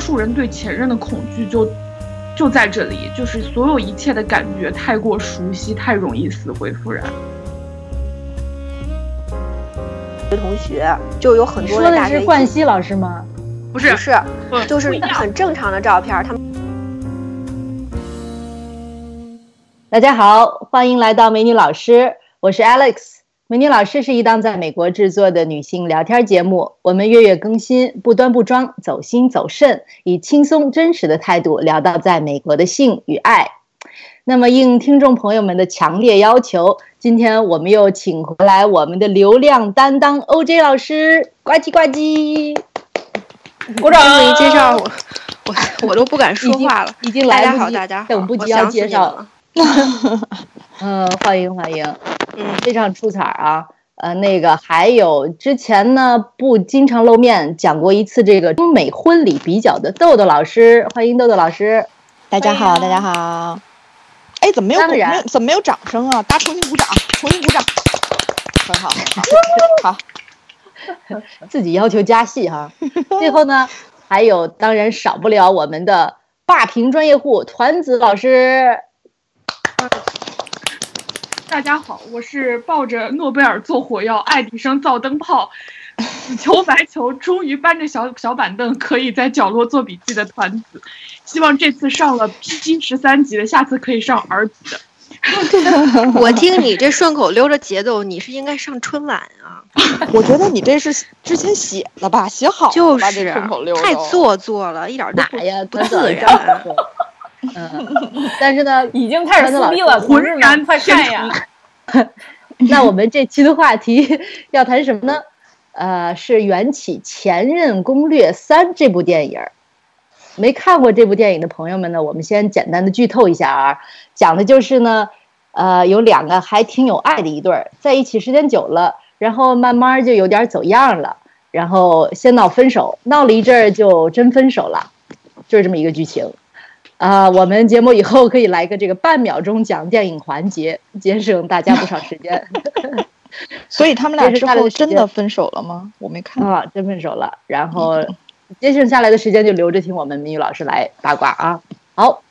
数人对前任的恐惧就就在这里，就是所有一切的感觉太过熟悉，太容易死灰复燃。同学就有很多说的是冠希老师吗？不是，不是，就是很正常的照片。他们大家好，欢迎来到美女老师，我是 Alex。美女老师是一档在美国制作的女性聊天节目，我们月月更新，不端不装，走心走肾，以轻松真实的态度聊到在美国的性与爱。那么应听众朋友们的强烈要求，今天我们又请回来我们的流量担当 OJ 老师，呱唧呱唧，鼓掌！一介绍我，我我都不敢说话了。已经来大家好，大家好，等不及要介绍了。嗯，欢迎欢迎，嗯，非常出彩啊。呃，那个还有之前呢不经常露面，讲过一次这个中美婚礼比较的豆豆老师，欢迎豆豆老师。大家好，大家好。哎，怎么没有？没有？怎么没有掌声啊？大家重新鼓掌，重新鼓掌。很好，好，好。自己要求加戏哈。最后呢，还有当然少不了我们的霸屏专业户团子老师。大家好，我是抱着诺贝尔做火药，爱迪生造灯泡，死球白球，终于搬着小小板凳可以在角落做笔记的团子。希望这次上了 PG 十三级的，下次可以上 R 级的。我听你这顺口溜的节奏，你是应该上春晚啊？我觉得你这是之前写的吧，写好就是顺口溜，太做作了，一点不自然。嗯，但是呢，已经开始撕逼了，浑然快看呀！那我们这期的话题 要谈什么呢？呃，是《缘起前任攻略三》这部电影。没看过这部电影的朋友们呢，我们先简单的剧透一下啊，讲的就是呢，呃，有两个还挺有爱的一对儿，在一起时间久了，然后慢慢就有点走样了，然后先闹分手，闹了一阵儿就真分手了，就是这么一个剧情。啊，我们节目以后可以来个这个半秒钟讲电影环节，节省大家不少时间。所以他们俩之后真的分手了吗？我没看啊，真分手了。然后节省下来的时间就留着听我们明宇老师来八卦啊。好，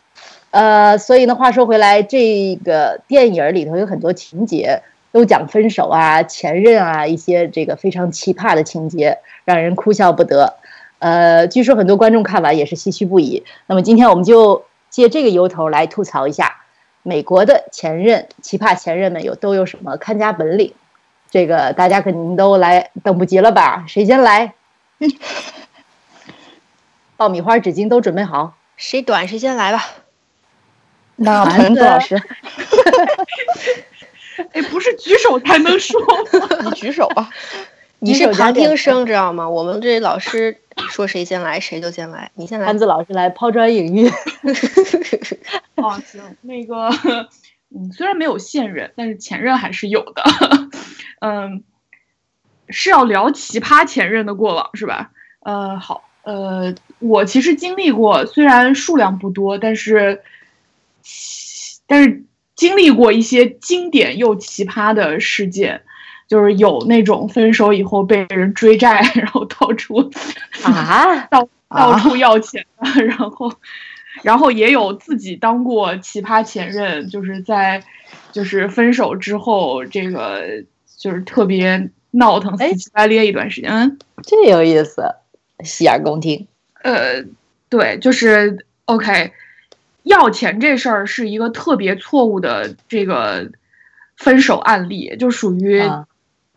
呃，所以呢，话说回来，这个电影里头有很多情节都讲分手啊、前任啊一些这个非常奇葩的情节，让人哭笑不得。呃，据说很多观众看完也是唏嘘不已。那么今天我们就借这个由头来吐槽一下美国的前任奇葩前任们有都有什么看家本领。这个大家肯定都来等不及了吧？谁先来？爆米花、纸巾都准备好，谁短谁先来吧。那 团子老师，哎，不是举手才能说？你举手吧。你是旁听生知道吗？我们这老师说谁先来谁就先来，你先来。安子老师来抛砖引玉。哦，行，那个，嗯，虽然没有现任，但是前任还是有的。嗯，是要聊奇葩前任的过往是吧？呃，好，呃，我其实经历过，虽然数量不多，但是，但是经历过一些经典又奇葩的事件。就是有那种分手以后被人追债，然后到处啊到到处要钱的，然后然后也有自己当过奇葩前任，就是在就是分手之后，这个就是特别闹腾、死乞白咧一段时间。嗯，这有意思，洗耳恭听。呃，对，就是 OK，要钱这事儿是一个特别错误的这个分手案例，就属于。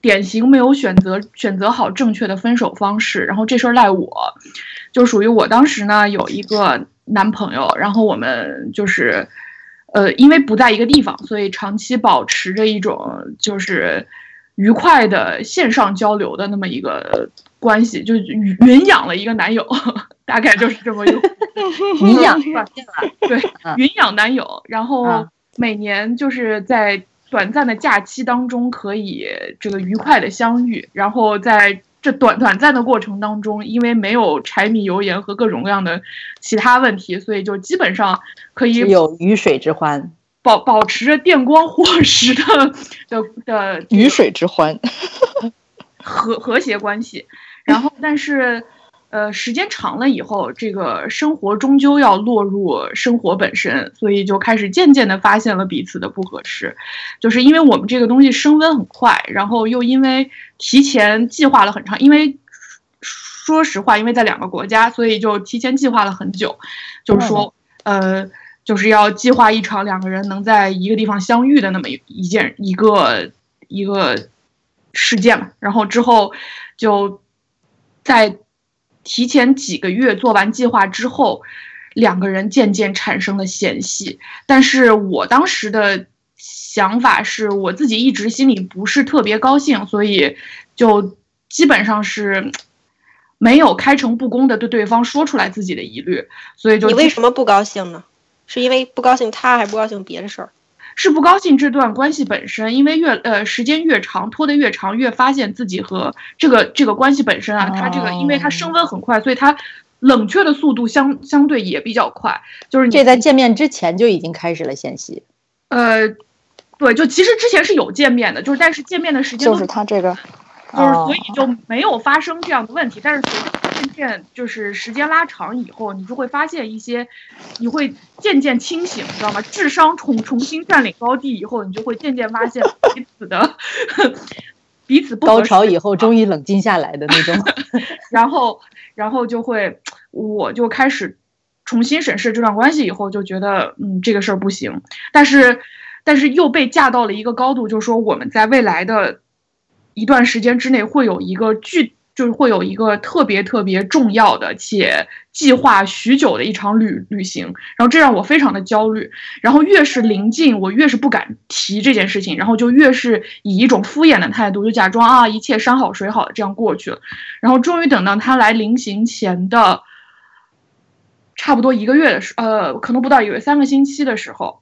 典型没有选择选择好正确的分手方式，然后这事儿赖我，就属于我当时呢有一个男朋友，然后我们就是，呃，因为不在一个地方，所以长期保持着一种就是愉快的线上交流的那么一个关系，就云养了一个男友，大概就是这么一个 云养 对云养男友，然后每年就是在。短暂的假期当中可以这个愉快的相遇，然后在这短短暂的过程当中，因为没有柴米油盐和各种各样的其他问题，所以就基本上可以有鱼水之欢，保保持着电光火石的的的鱼水之欢，和和谐关系。然后，但是呃，时间长了以后，这个生活终究要落入生活本身，所以就开始渐渐的发现了彼此的不合适，就是因为我们这个东西升温很快，然后又因为提前计划了很长，因为说实话，因为在两个国家，所以就提前计划了很久，就是说，呃。就是要计划一场两个人能在一个地方相遇的那么一一件一个一个事件嘛，然后之后就在提前几个月做完计划之后，两个人渐渐产生了嫌隙。但是我当时的想法是我自己一直心里不是特别高兴，所以就基本上是没有开诚布公的对对方说出来自己的疑虑，所以就你为什么不高兴呢？是因为不高兴他，还是不高兴别的事儿？是不高兴这段关系本身，因为越呃时间越长，拖得越长，越发现自己和这个这个关系本身啊，它这个因为它升温很快，所以它冷却的速度相相对也比较快。就是这在见面之前就已经开始了嫌隙。呃，对，就其实之前是有见面的，就是但是见面的时间就是他这个。就是所以就没有发生这样的问题，但是随着渐渐就是时间拉长以后，你就会发现一些，你会渐渐清醒，你知道吗？智商重重新占领高地以后，你就会渐渐发现彼此的 彼此不高潮以后终于冷静下来的那种，然后然后就会我就开始重新审视这段关系以后，就觉得嗯这个事儿不行，但是但是又被架到了一个高度，就是说我们在未来的。一段时间之内会有一个巨，就是会有一个特别特别重要的且计划许久的一场旅旅行，然后这让我非常的焦虑。然后越是临近，我越是不敢提这件事情，然后就越是以一种敷衍的态度，就假装啊一切山好水好的这样过去了。然后终于等到他来临行前的差不多一个月的时，呃，可能不到一个月，三个星期的时候，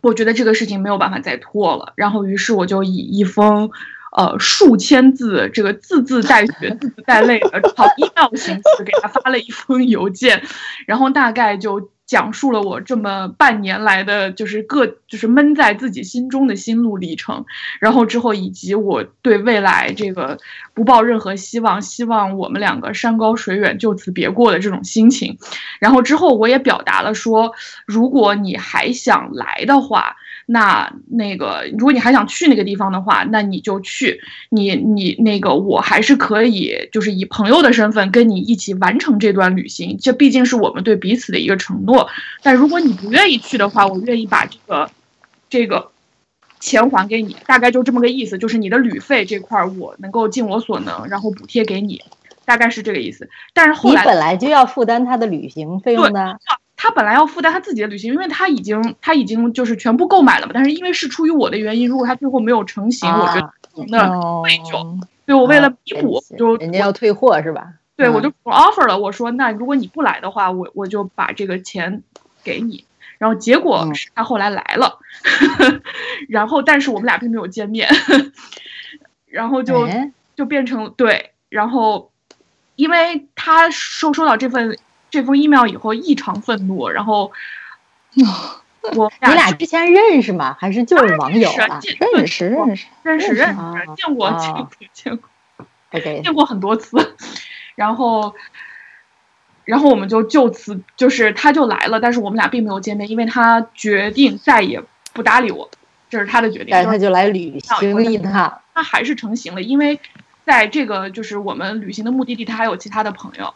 我觉得这个事情没有办法再拖了。然后于是我就以一封。呃，数千字，这个字字带血、字字带泪的长 email 形式给他发了一封邮件，然后大概就讲述了我这么半年来的就是各就是闷在自己心中的心路历程，然后之后以及我对未来这个不抱任何希望，希望我们两个山高水远就此别过的这种心情，然后之后我也表达了说，如果你还想来的话。那那个，如果你还想去那个地方的话，那你就去。你你那个，我还是可以，就是以朋友的身份跟你一起完成这段旅行。这毕竟是我们对彼此的一个承诺。但如果你不愿意去的话，我愿意把这个这个钱还给你，大概就这么个意思。就是你的旅费这块，我能够尽我所能，然后补贴给你，大概是这个意思。但是后来你本来就要负担他的旅行费用的。他本来要负担他自己的旅行，因为他已经他已经就是全部购买了嘛。但是因为是出于我的原因，如果他最后没有成型，我觉得那愧疚。对我为了弥补，就人家要退货是吧？对，我就 offer 了，我说那如果你不来的话，我我就把这个钱给你。然后结果是他后来来了，然后但是我们俩并没有见面，然后就就变成对，然后因为他收收到这份。这封 email 以后异常愤怒，然后我你俩之前认识吗？还是就是网友啊？认识认识认识认识，见过见过见过，见过很多次。然后，然后我们就就此就是他就来了，但是我们俩并没有见面，因为他决定再也不搭理我，这是他的决定。但他就来旅行一趟，他还是成型了，因为在这个就是我们旅行的目的地，他还有其他的朋友。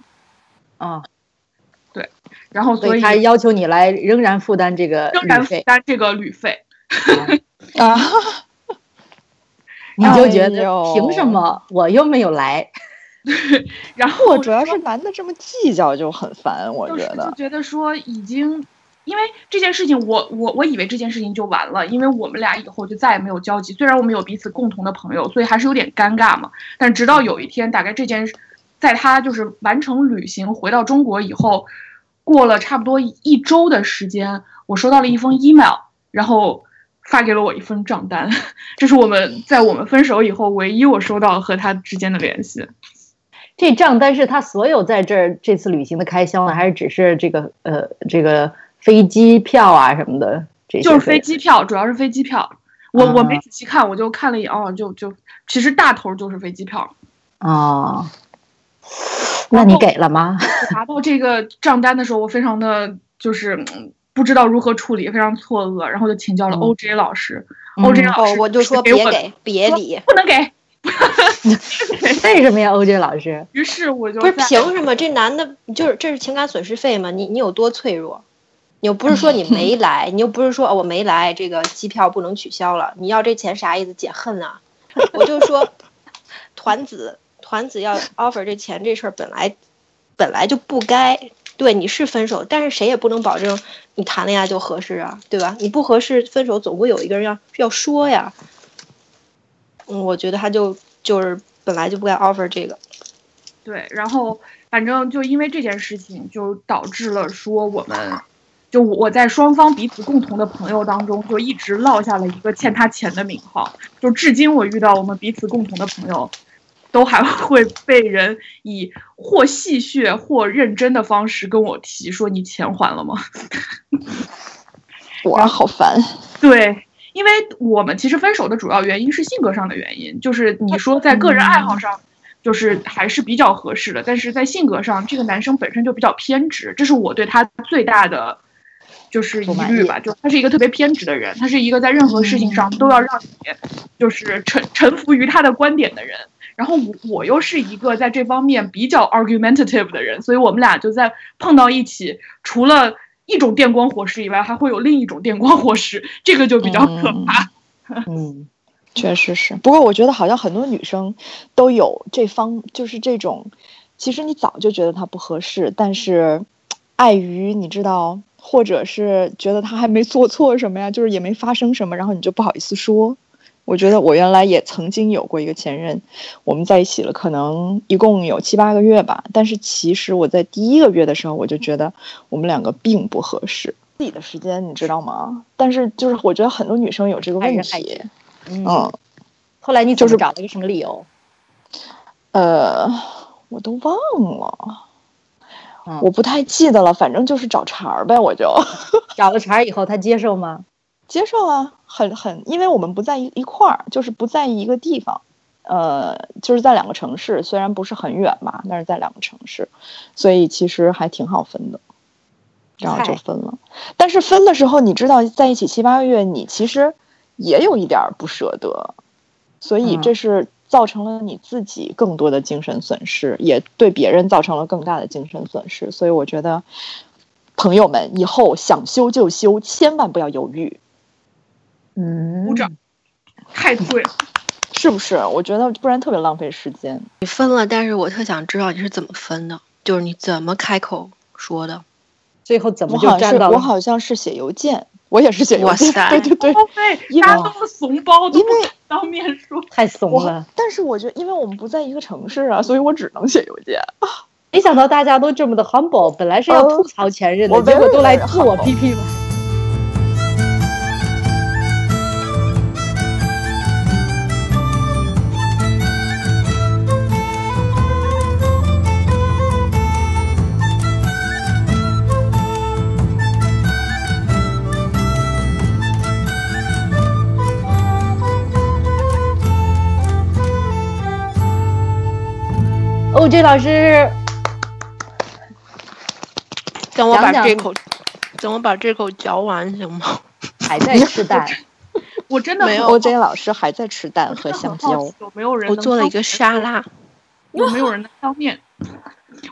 啊。对，然后所以他要求你来仍然负担这个仍然负担这个旅费啊，你就觉得凭什么我又没有来？然后我主要是男的这么计较就很烦，我觉得就觉得说已经因为这件事情，我我我以为这件事情就完了，因为我们俩以后就再也没有交集。虽然我们有彼此共同的朋友，所以还是有点尴尬嘛。但直到有一天，大概这件事。在他就是完成旅行回到中国以后，过了差不多一周的时间，我收到了一封 email，然后发给了我一份账单，这是我们在我们分手以后唯一我收到和他之间的联系。这账单是他所有在这儿这次旅行的开销呢，还是只是这个呃这个飞机票啊什么的？这就是飞机票，主要是飞机票。我我没仔细看，我就看了一眼，哦，就就其实大头就是飞机票。哦。那你给了吗？拿到这个账单的时候，我非常的就是不知道如何处理，非常错愕，然后就请教了 OJ 老师。OJ 老师，我就说别给，别理，不能给。为什么呀，OJ 老师？于是我就不是凭什么？这男的，就是这是情感损失费吗？你你有多脆弱？你又不是说你 没来，你又不是说我没来，这个机票不能取消了。你要这钱啥意思？解恨啊！我就说，团子团子要 offer 这钱这事儿本来本来就不该。对，你是分手，但是谁也不能保证你谈恋爱就合适啊，对吧？你不合适分手，总会有一个人要要说呀。嗯，我觉得他就就是本来就不该 offer 这个。对，然后反正就因为这件事情，就导致了说我们，就我在双方彼此共同的朋友当中，就一直落下了一个欠他钱的名号。就至今我遇到我们彼此共同的朋友，都还 会被人以或戏谑或认真的方式跟我提说：“你钱还了吗？” 哇，好烦。对。因为我们其实分手的主要原因是性格上的原因，就是你说在个人爱好上，就是还是比较合适的，但是在性格上，这个男生本身就比较偏执，这是我对他最大的就是疑虑吧，就他是一个特别偏执的人，他是一个在任何事情上都要让你就是臣臣服于他的观点的人，然后我我又是一个在这方面比较 argumentative 的人，所以我们俩就在碰到一起，除了。一种电光火石以外，还会有另一种电光火石，这个就比较可怕。嗯，确实是。不过我觉得好像很多女生都有这方，就是这种，其实你早就觉得他不合适，但是碍于你知道，或者是觉得他还没做错什么呀，就是也没发生什么，然后你就不好意思说。我觉得我原来也曾经有过一个前任，我们在一起了，可能一共有七八个月吧。但是其实我在第一个月的时候，我就觉得我们两个并不合适。自己的时间你知道吗？但是就是我觉得很多女生有这个问题。嗯。后来你就是找了一个什么理由？呃，我都忘了，我不太记得了。反正就是找茬儿呗，我就找了茬儿以后，他接受吗？接受啊。很很，因为我们不在一一块儿，就是不在一个地方，呃，就是在两个城市，虽然不是很远嘛，但是在两个城市，所以其实还挺好分的，然后就分了。但是分的时候，你知道在一起七八个月，你其实也有一点不舍得，所以这是造成了你自己更多的精神损失，也对别人造成了更大的精神损失。所以我觉得，朋友们以后想休就休，千万不要犹豫。嗯，鼓掌，太对了，是不是？我觉得不然特别浪费时间。你分了，但是我特想知道你是怎么分的，就是你怎么开口说的，最后怎么就站到？我好像是写邮件，我也是写邮件。对对对，大家都是怂包，因为当面说太怂了。但是我觉得，因为我们不在一个城市啊，所以我只能写邮件。没想到大家都这么的 humble，本来是要吐槽前任的，结果都来自我批评了。欧 J 老师，等我把这口，等我把这口嚼完行吗？还在吃蛋，我真的没有。，OJ 老师还在吃蛋和香蕉。有没有人？我做了一个沙拉。有没有人能当面？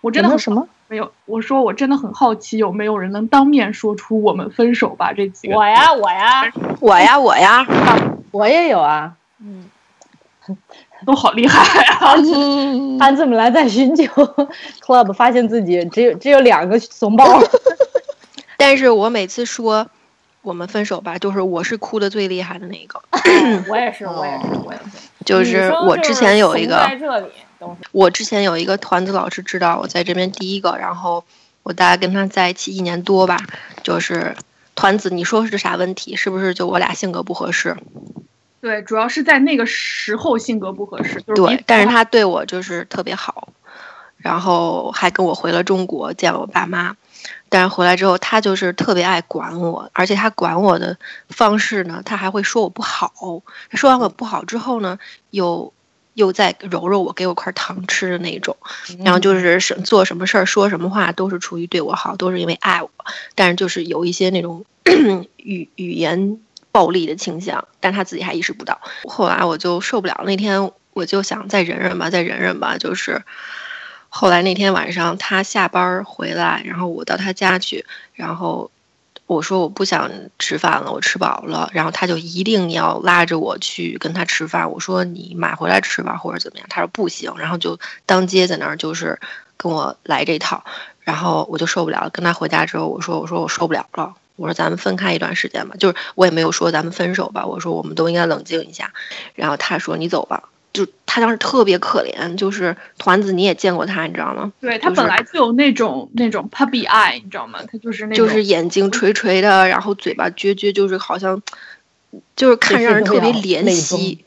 我真的什么？没有。我说我真的很好奇，有没有人能当面说出“我们分手吧”这几个？我呀，我呀，我呀，我呀，我也有啊。嗯。都好厉害啊！安子们来在寻求 club，发现自己只有只有两个怂包。但是我每次说我们分手吧，就是我是哭的最厉害的那个。我也是，我也是，我也是。就是我之前有一个，我之前有一个团子老师知道我在这边第一个，然后我大概跟他在一起一年多吧。就是团子，你说是啥问题？是不是就我俩性格不合适？对，主要是在那个时候性格不合适。对，但是他对我就是特别好，然后还跟我回了中国见了我爸妈。但是回来之后，他就是特别爱管我，而且他管我的方式呢，他还会说我不好。说完我不好之后呢，又又在揉揉我，给我块糖吃的那种。然后就是什做什么事儿、说什么话都是出于对我好，都是因为爱我。但是就是有一些那种 语语言暴力的倾向，但他自己还意识不到。后来我就受不了，那天我就想再忍忍吧，再忍忍吧。就是后来那天晚上他下班回来，然后我到他家去，然后。我说我不想吃饭了，我吃饱了。然后他就一定要拉着我去跟他吃饭。我说你买回来吃吧，或者怎么样？他说不行。然后就当街在那儿就是跟我来这套。然后我就受不了，跟他回家之后，我说我说我受不了了。我说咱们分开一段时间吧，就是我也没有说咱们分手吧。我说我们都应该冷静一下。然后他说你走吧。就他当时特别可怜，就是团子你也见过他，你知道吗？对他本来就有那种那种 puppy eye，你知道吗？他就是那种就是眼睛垂垂的，然后嘴巴撅撅，就是好像就是看让人特别怜惜。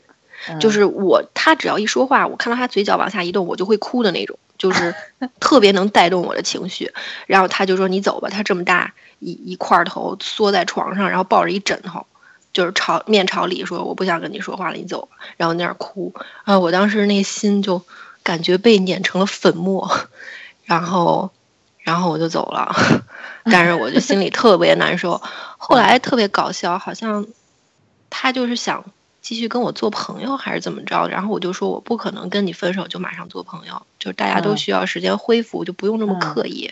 就是我他只要一说话，我看到他嘴角往下移动，我就会哭的那种，就是 特别能带动我的情绪。然后他就说你走吧，他这么大一一块头缩在床上，然后抱着一枕头。就是朝面朝里说，我不想跟你说话了，你走。然后那儿哭啊，我当时那心就感觉被碾成了粉末，然后，然后我就走了，但是我就心里特别难受。后来特别搞笑，好像他就是想。继续跟我做朋友还是怎么着？然后我就说我不可能跟你分手就马上做朋友，就是大家都需要时间恢复，就不用那么刻意。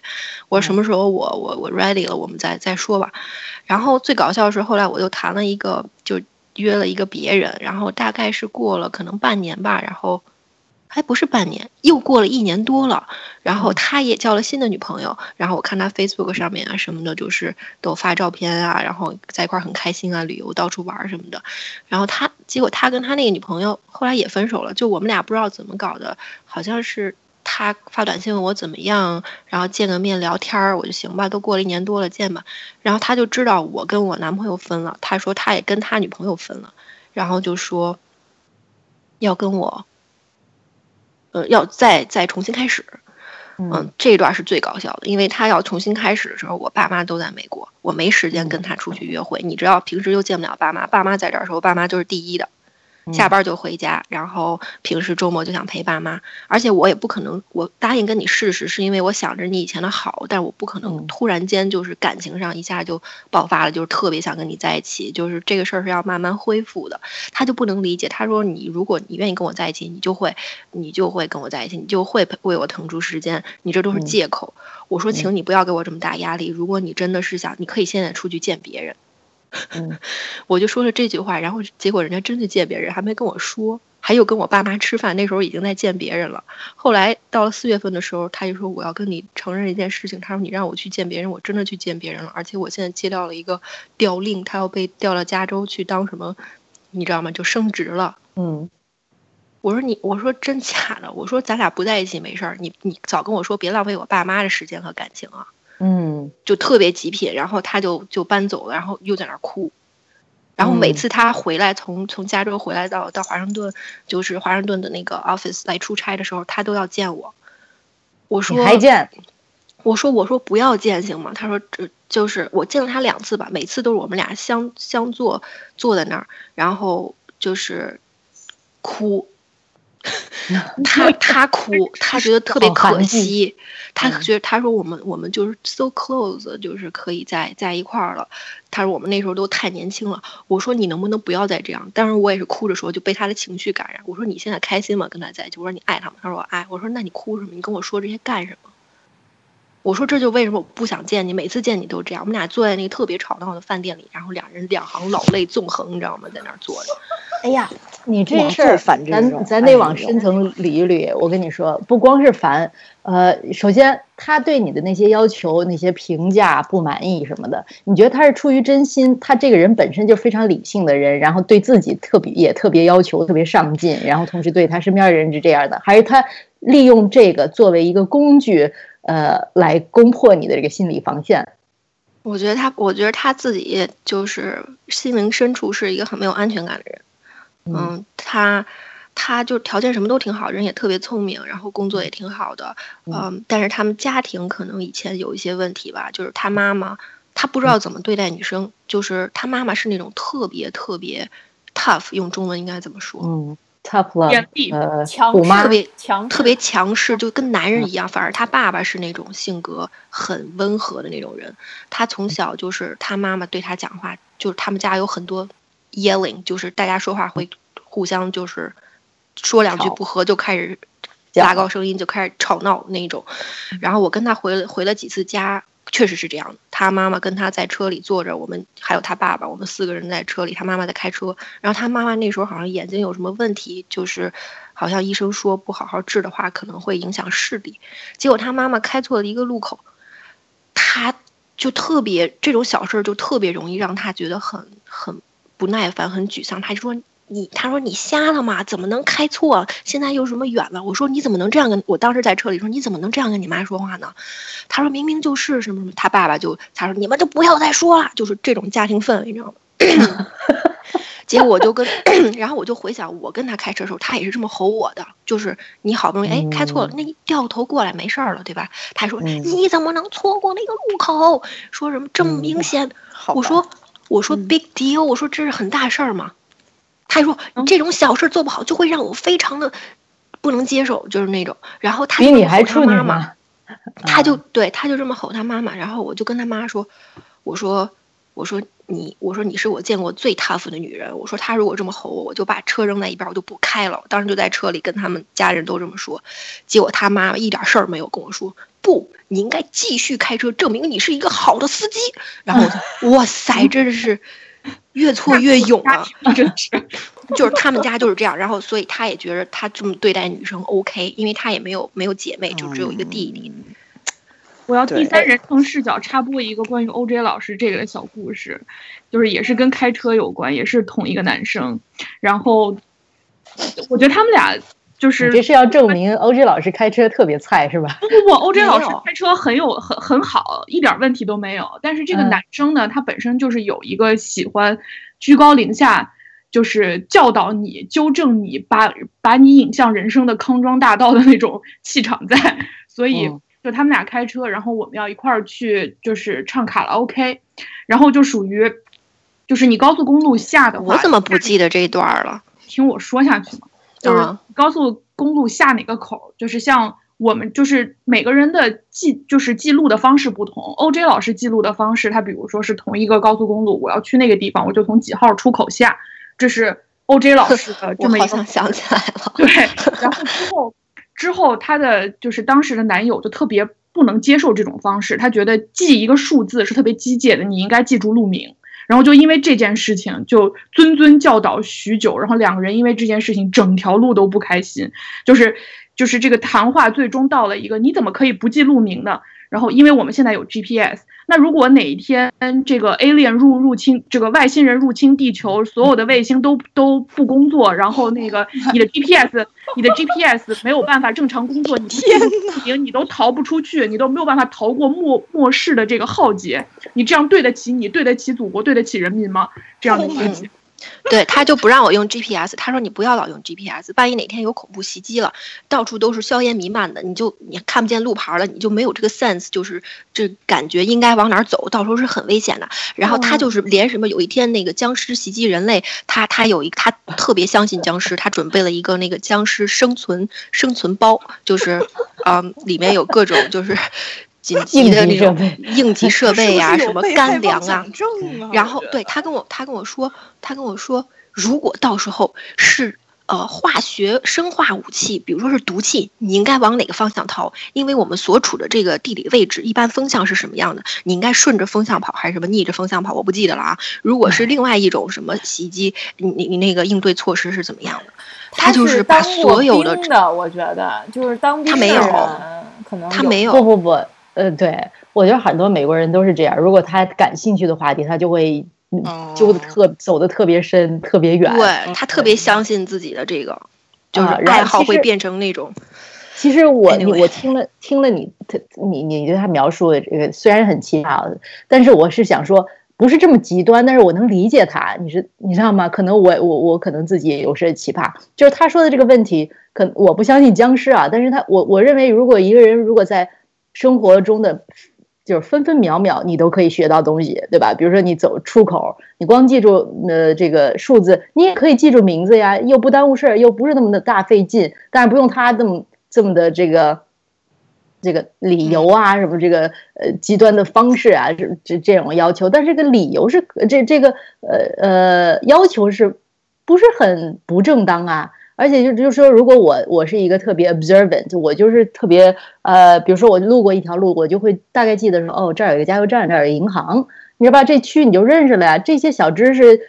我说什么时候我我我 ready 了，我们再再说吧。然后最搞笑的是后来我又谈了一个，就约了一个别人，然后大概是过了可能半年吧，然后。还不是半年，又过了一年多了，然后他也交了新的女朋友，然后我看他 Facebook 上面啊什么的，就是都发照片啊，然后在一块很开心啊，旅游到处玩什么的，然后他结果他跟他那个女朋友后来也分手了，就我们俩不知道怎么搞的，好像是他发短信问我怎么样，然后见个面聊天儿，我就行吧，都过了一年多了见吧，然后他就知道我跟我男朋友分了，他说他也跟他女朋友分了，然后就说要跟我。呃，要再再重新开始，嗯，这一段是最搞笑的，因为他要重新开始的时候，我爸妈都在美国，我没时间跟他出去约会。你知道，平时又见不了爸妈，爸妈在这儿的时候，爸妈就是第一的。下班就回家，然后平时周末就想陪爸妈，而且我也不可能，我答应跟你试试，是因为我想着你以前的好，但是我不可能突然间就是感情上一下就爆发了，就是特别想跟你在一起，就是这个事儿是要慢慢恢复的。他就不能理解，他说你如果你愿意跟我在一起，你就会你就会跟我在一起，你就会为我腾出时间，你这都是借口。我说，请你不要给我这么大压力，如果你真的是想，你可以现在出去见别人。嗯，我就说了这句话，然后结果人家真的见别人，还没跟我说，还有跟我爸妈吃饭，那时候已经在见别人了。后来到了四月份的时候，他就说我要跟你承认一件事情，他说你让我去见别人，我真的去见别人了，而且我现在接到了一个调令，他要被调到加州去当什么，你知道吗？就升职了。嗯，我说你，我说真假的，我说咱俩不在一起没事儿，你你早跟我说，别浪费我爸妈的时间和感情啊。嗯，就特别极品，然后他就就搬走了，然后又在那儿哭，然后每次他回来，从从加州回来到到华盛顿，就是华盛顿的那个 office 来出差的时候，他都要见我。我说还见？我说我说不要见行吗？他说这就是我见了他两次吧，每次都是我们俩相相坐坐在那儿，然后就是哭。他 他哭，他觉得特别可惜，他觉得他说我们我们就是 so close，就是可以在在一块儿了。他说我们那时候都太年轻了。我说你能不能不要再这样？当时我也是哭着说，就被他的情绪感染。我说你现在开心吗？跟他在一起？我说你爱他吗？他说我爱。我说那你哭什么？你跟我说这些干什么？我说这就为什么我不想见你，每次见你都这样。我们俩坐在那个特别吵闹的饭店里，然后两人两行老泪纵横，你知道吗？在那儿坐着。哎呀。你这事儿，咱咱得往深层捋一捋。我跟你说，不光是烦，呃，首先他对你的那些要求、那些评价不满意什么的，你觉得他是出于真心？他这个人本身就非常理性的人，然后对自己特别也特别要求、特别上进，然后同时对他身边的人是这样的，还是他利用这个作为一个工具，呃，来攻破你的这个心理防线？我觉得他，我觉得他自己就是心灵深处是一个很没有安全感的人。嗯，他，他就条件什么都挺好，人也特别聪明，然后工作也挺好的，嗯，但是他们家庭可能以前有一些问题吧，就是他妈妈，他不知道怎么对待女生，就是他妈妈是那种特别特别 tough，用中文应该怎么说？嗯，tough love，呃，强虎妈特别强特别强势，就跟男人一样。反而他爸爸是那种性格很温和的那种人。他从小就是他妈妈对他讲话，就是他们家有很多 yelling，就是大家说话会互相就是说两句不合就开始叫拉高声音，就开始吵闹那种。然后我跟他回了回了几次家，确实是这样的。他妈妈跟他在车里坐着，我们还有他爸爸，我们四个人在车里，他妈妈在开车。然后他妈妈那时候好像眼睛有什么问题，就是好像医生说不好好治的话，可能会影响视力。结果他妈妈开错了一个路口，他就特别这种小事儿就特别容易让他觉得很很不耐烦、很沮丧。他就说。你他说你瞎了吗？怎么能开错？现在又什么远了？我说你怎么能这样跟？我当时在车里说你怎么能这样跟你妈说话呢？他说明明就是什么什么，他爸爸就他说你们就不要再说了，就是这种家庭氛围，你知道吗？结果我就跟，然后我就回想我跟他开车的时候，他也是这么吼我的，就是你好不容易哎开错了，那你掉头过来没事儿了，对吧？他说嗯你怎么能错过那个路口？说什么这么明显？我说我说嗯 big deal，我说这是很大事儿嘛。他说嗯这种小事做不好，就会让我非常的不能接受，就是那种。然后他比你还处女妈妈，吗？他就对他就这么吼他妈妈，然后我就跟他妈说，我说我说你我说你是我见过最 tough 的女人，我说他如果这么吼我，我就把车扔在一边，我就不开了。我当时就在车里跟他们家人都这么说，结果他妈妈一点事儿没有跟我说，不，你应该继续开车，证明你是一个好的司机。然后我就哇塞，真的是越挫越勇啊！真是。就是他们家就是这样，然后所以他也觉得他这么对待女生 OK，因为他也没有没有姐妹，就只有一个弟弟。我要第三人称视角插播一个关于 OJ 老师这个的小故事，就是也是跟开车有关，也是同一个男生。然后我觉得他们俩就是你这是要证明 OJ 老师开车特别菜是吧？不不不，OJ 老师开车很有很很好，一点问题都没有。但是这个嗯男生呢，他本身就是有一个喜欢居高临下，就是教导你、纠正你、把把你引向人生的康庄大道的那种气场在。所以嗯就他们俩开车，然后我们要一块儿去就是唱卡拉 OK，然后就属于就是你高速公路下的话，我怎么不记得这一段了？听我说下去嘛，就是啊高速公路下哪个口儿，就是像我们就是每个人的记就是记录的方式不同。OJ 老师记录的方式，他比如说是同一个高速公路，我要去那个地方，我就从几号出口下，这是 OJ 老师的这么一个好像想起来了。对，然后之后之后，他的就是当时的男友就特别不能接受这种方式，他觉得记一个数字是特别机械的，你应该记住路名。然后就因为这件事情就谆谆教导许久，然后两个人因为这件事情整条路都不开心，就是就是这个谈话最终到了一个你怎么可以不记路名呢？然后因为我们现在有 GPS，那如果哪一天这个 alien 入入侵这个外星人入侵地球，所有的卫星都都不工作，然后那个 你的 GPS 你的 GPS 没有办法正常工作，你不记录路名你都逃不出去，你都没有办法逃过末末世的这个浩劫，你这样对得起你，对得起祖国，对得起人民吗？这样的一个嗯对，他就不让我用 GPS，他说你不要老用 GPS，万一哪天有恐怖袭击了，到处都是硝烟弥漫的，你就你看不见路牌了，你就没有这个 sense，就是这感觉应该往哪儿走，到时候是很危险的。然后他就是连什么有一天那个僵尸袭击人类，他他有一他特别相信僵尸，他准备了一个那个僵尸生存生存包，就是嗯、里面有各种就是紧 急的那种 应急设备呀、什么干粮啊。然后对他跟我他跟我说，他跟我说，如果到时候是呃化学生化武器，比如说是毒气，你应该往哪个方向逃？因为我们所处的这个地理位置，一般风向是什么样的？你应该顺着风向跑，还是什么逆着风向跑？我不记得了啊。如果是另外一种什么袭击，你你你那个应对措施是怎么样的？他就是把当过所有的兵的，我觉得就是当兵他没有的人可能他没有不不不，呃，对我觉得很多美国人都是这样，如果他感兴趣的话题，他就会嗯哦揪的特走的特别深、特别远。对他特别相信自己的这个，就是爱好会变成那种。其实我 Anyway 我听了听了你他你你对他描述的这个虽然很奇葩，但是我是想说不是这么极端，但是我能理解他。你是你知道吗？可能我我我可能自己也有些奇葩，就是他说的这个问题，可我不相信僵尸啊，但是他我我认为如果一个人如果在生活中的就是分分秒秒你都可以学到东西，对吧？比如说你走出口，你光记住呃这个数字，你也可以记住名字呀，又不耽误事儿，又不是那么的大费劲，但是不用他这么这么的这个这个理由啊，什么这个呃极端的方式啊，这这这种要求，但是这个理由是这这个呃呃要求是不是很不正当啊？而且就就是说，如果我我是一个特别 observant，我就是特别呃，比如说我路过一条路，我就会大概记得说，哦，这儿有一个加油站，这儿有银行，你知道吧？这区你就认识了呀。这些小知识，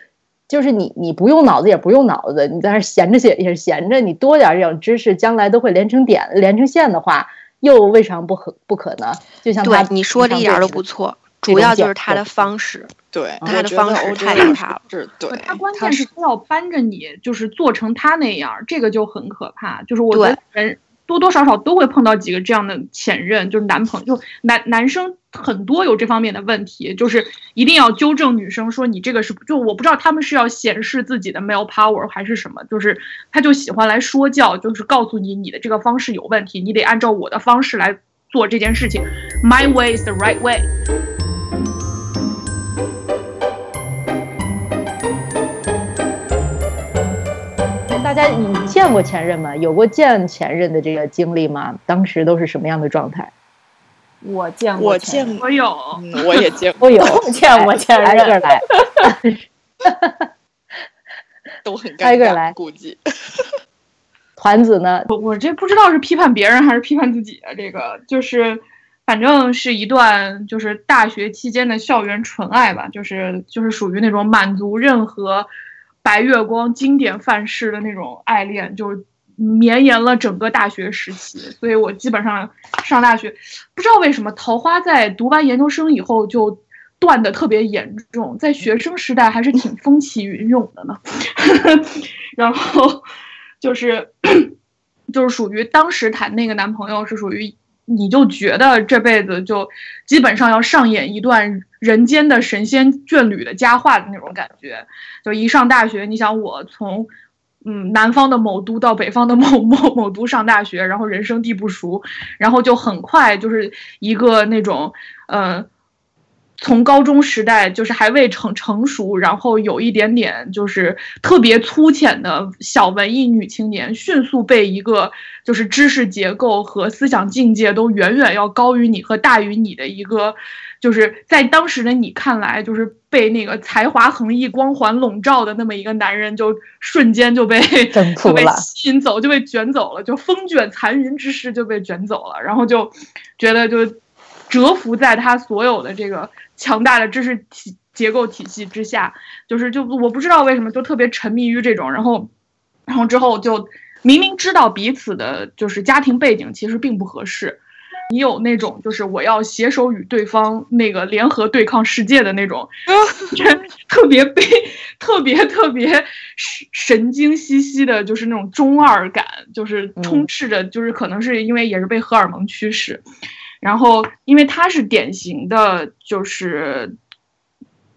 就是你你不用脑子也不用脑子，你在那闲着写也是闲着，你多点这种知识，将来都会连成点连成线的话，又未尝不可不可呢？就像对你说的一点都不错，主要就是他的方式。对，他的方式太可怕了。是，对，他关键是他要搬着你，就是做成他那样，这个就很可怕。就是我觉得人多多少少都会碰到几个这样的前任，就是男朋友，就男男生很多有这方面的问题，就是一定要纠正女生说你这个是，就我不知道他们是要显示自己的 male power 还是什么，就是他就喜欢来说教，就是告诉你你的这个方式有问题，你得按照我的方式来做这件事情，My way is the right way。大家你见过前任吗？有过见前任的这个经历吗？当时都是什么样的状态？我见过，我见过，有，我也见过，有见过前任。挨个来，都很挨个来，估计。团子呢？我我这不知道是批判别人还是批判自己啊？这个就是，反正是一段就是大学期间的校园纯爱吧，就是就是属于那种满足任何。白月光经典范式的那种爱恋，就绵延了整个大学时期。所以我基本上上大学，不知道为什么桃花在读完研究生以后就断的特别严重，在学生时代还是挺风起云涌的呢。然后就是 就是属于当时谈那个男朋友是属于。你就觉得这辈子就基本上要上演一段人间的神仙眷侣的佳话的那种感觉，就一上大学，你想我从嗯南方的某都到北方的某某某都上大学，然后人生地不熟，然后就很快就是一个那种呃。从高中时代就是还未成成熟，然后有一点点就是特别粗浅的小文艺女青年，迅速被一个就是知识结构和思想境界都远远要高于你和大于你的一个，就是在当时的你看来，就是被那个才华横溢、光环笼罩的那么一个男人，就瞬间就被 就被吸引走，就被卷走了，就风卷残云之势就被卷走了，然后就觉得就蛰伏在他所有的这个。强大的知识体结构体系之下，就是就我不知道为什么就特别沉迷于这种，然后，然后之后就明明知道彼此的就是家庭背景其实并不合适，你有那种就是我要携手与对方那个联合对抗世界的那种，特别悲，特别特别神神经兮兮的，就是那种中二感，就是充斥着，就是可能是因为也是被荷尔蒙驱使。然后，因为他是典型的，就是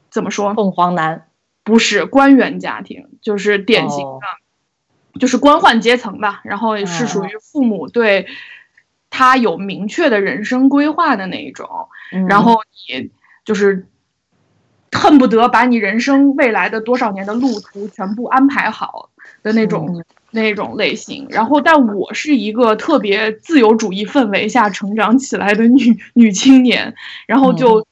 怎么说？凤凰男不是官员家庭，就是典型的，就是官宦阶层吧。然后是属于父母对他有明确的人生规划的那一种。然后你就是恨不得把你人生未来的多少年的路途全部安排好的那种。那种类型，然后，但我是一个特别自由主义氛围下成长起来的女 女青年，然后就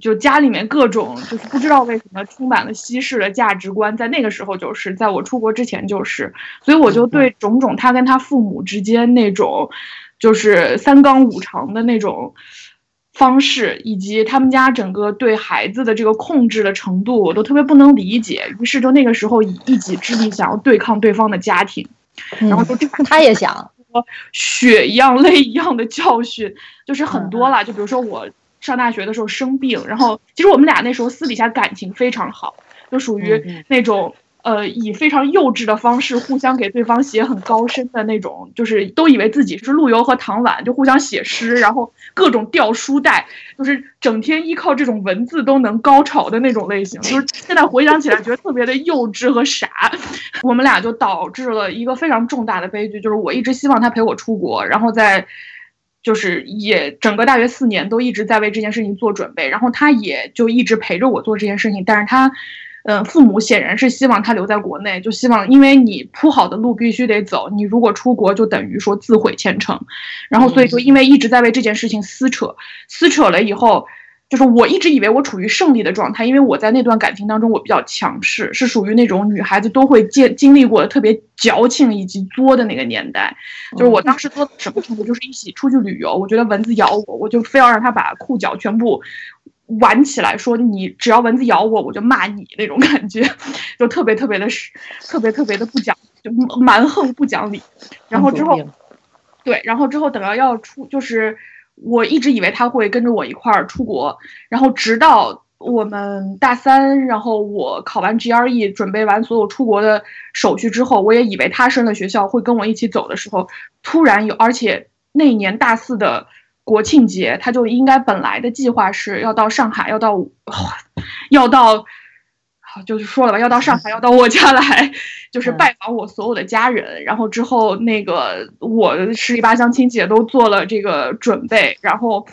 就家里面各种就是不知道为什么充满了西式的价值观，在那个时候就是在我出国之前就是，所以我就对种种他跟他父母之间那种就是三纲五常的那种。方式以及他们家整个对孩子的这个控制的程度，我都特别不能理解。于是就那个时候以一己之力想要对抗对方的家庭，然后就他也想血一样泪一样的教训，就是很多了。就比如说我上大学的时候生病，然后其实我们俩那时候私底下感情非常好，就属于那种。呃，以非常幼稚的方式互相给对方写很高深的那种，就是都以为自己是陆游和唐婉，就互相写诗，然后各种掉书袋，就是整天依靠这种文字都能高潮的那种类型。就是 现在回想起来，觉得特别的幼稚和傻。我们俩就导致了一个非常重大的悲剧，就是我一直希望他陪我出国，然后在就是也整个大学四年都一直在为这件事情做准备，然后他也就一直陪着我做这件事情，但是他。嗯，父母显然是希望他留在国内，就希望，因为你铺好的路必须得走，你如果出国就等于说自毁前程，然后所以说因为一直在为这件事情撕扯，撕扯了以后，就是我一直以为我处于胜利的状态，因为我在那段感情当中我比较强势，是属于那种女孩子都会经经历过的特别矫情以及作的那个年代，就是我当时作什么程度，就是一起出去旅游，我觉得蚊子咬我，我就非要让他把裤脚全部。玩起来说你只要蚊子咬我，我就骂你那种感觉，就特别特别的，特别特别的不讲，就蛮横不讲理。然后之后，对，然后之后等到要出，就是我一直以为他会跟着我一块儿出国，然后直到我们大三，然后我考完 GRE，准备完所有出国的手续之后，我也以为他升了学校会跟我一起走的时候，突然有，而且那一年大四的。国庆节，他就应该本来的计划是要到上海，要到，要到，好，就是说了吧，要到上海，要到我家来，就是拜访我所有的家人。然后之后，那个我十里八乡亲戚也都做了这个准备。然后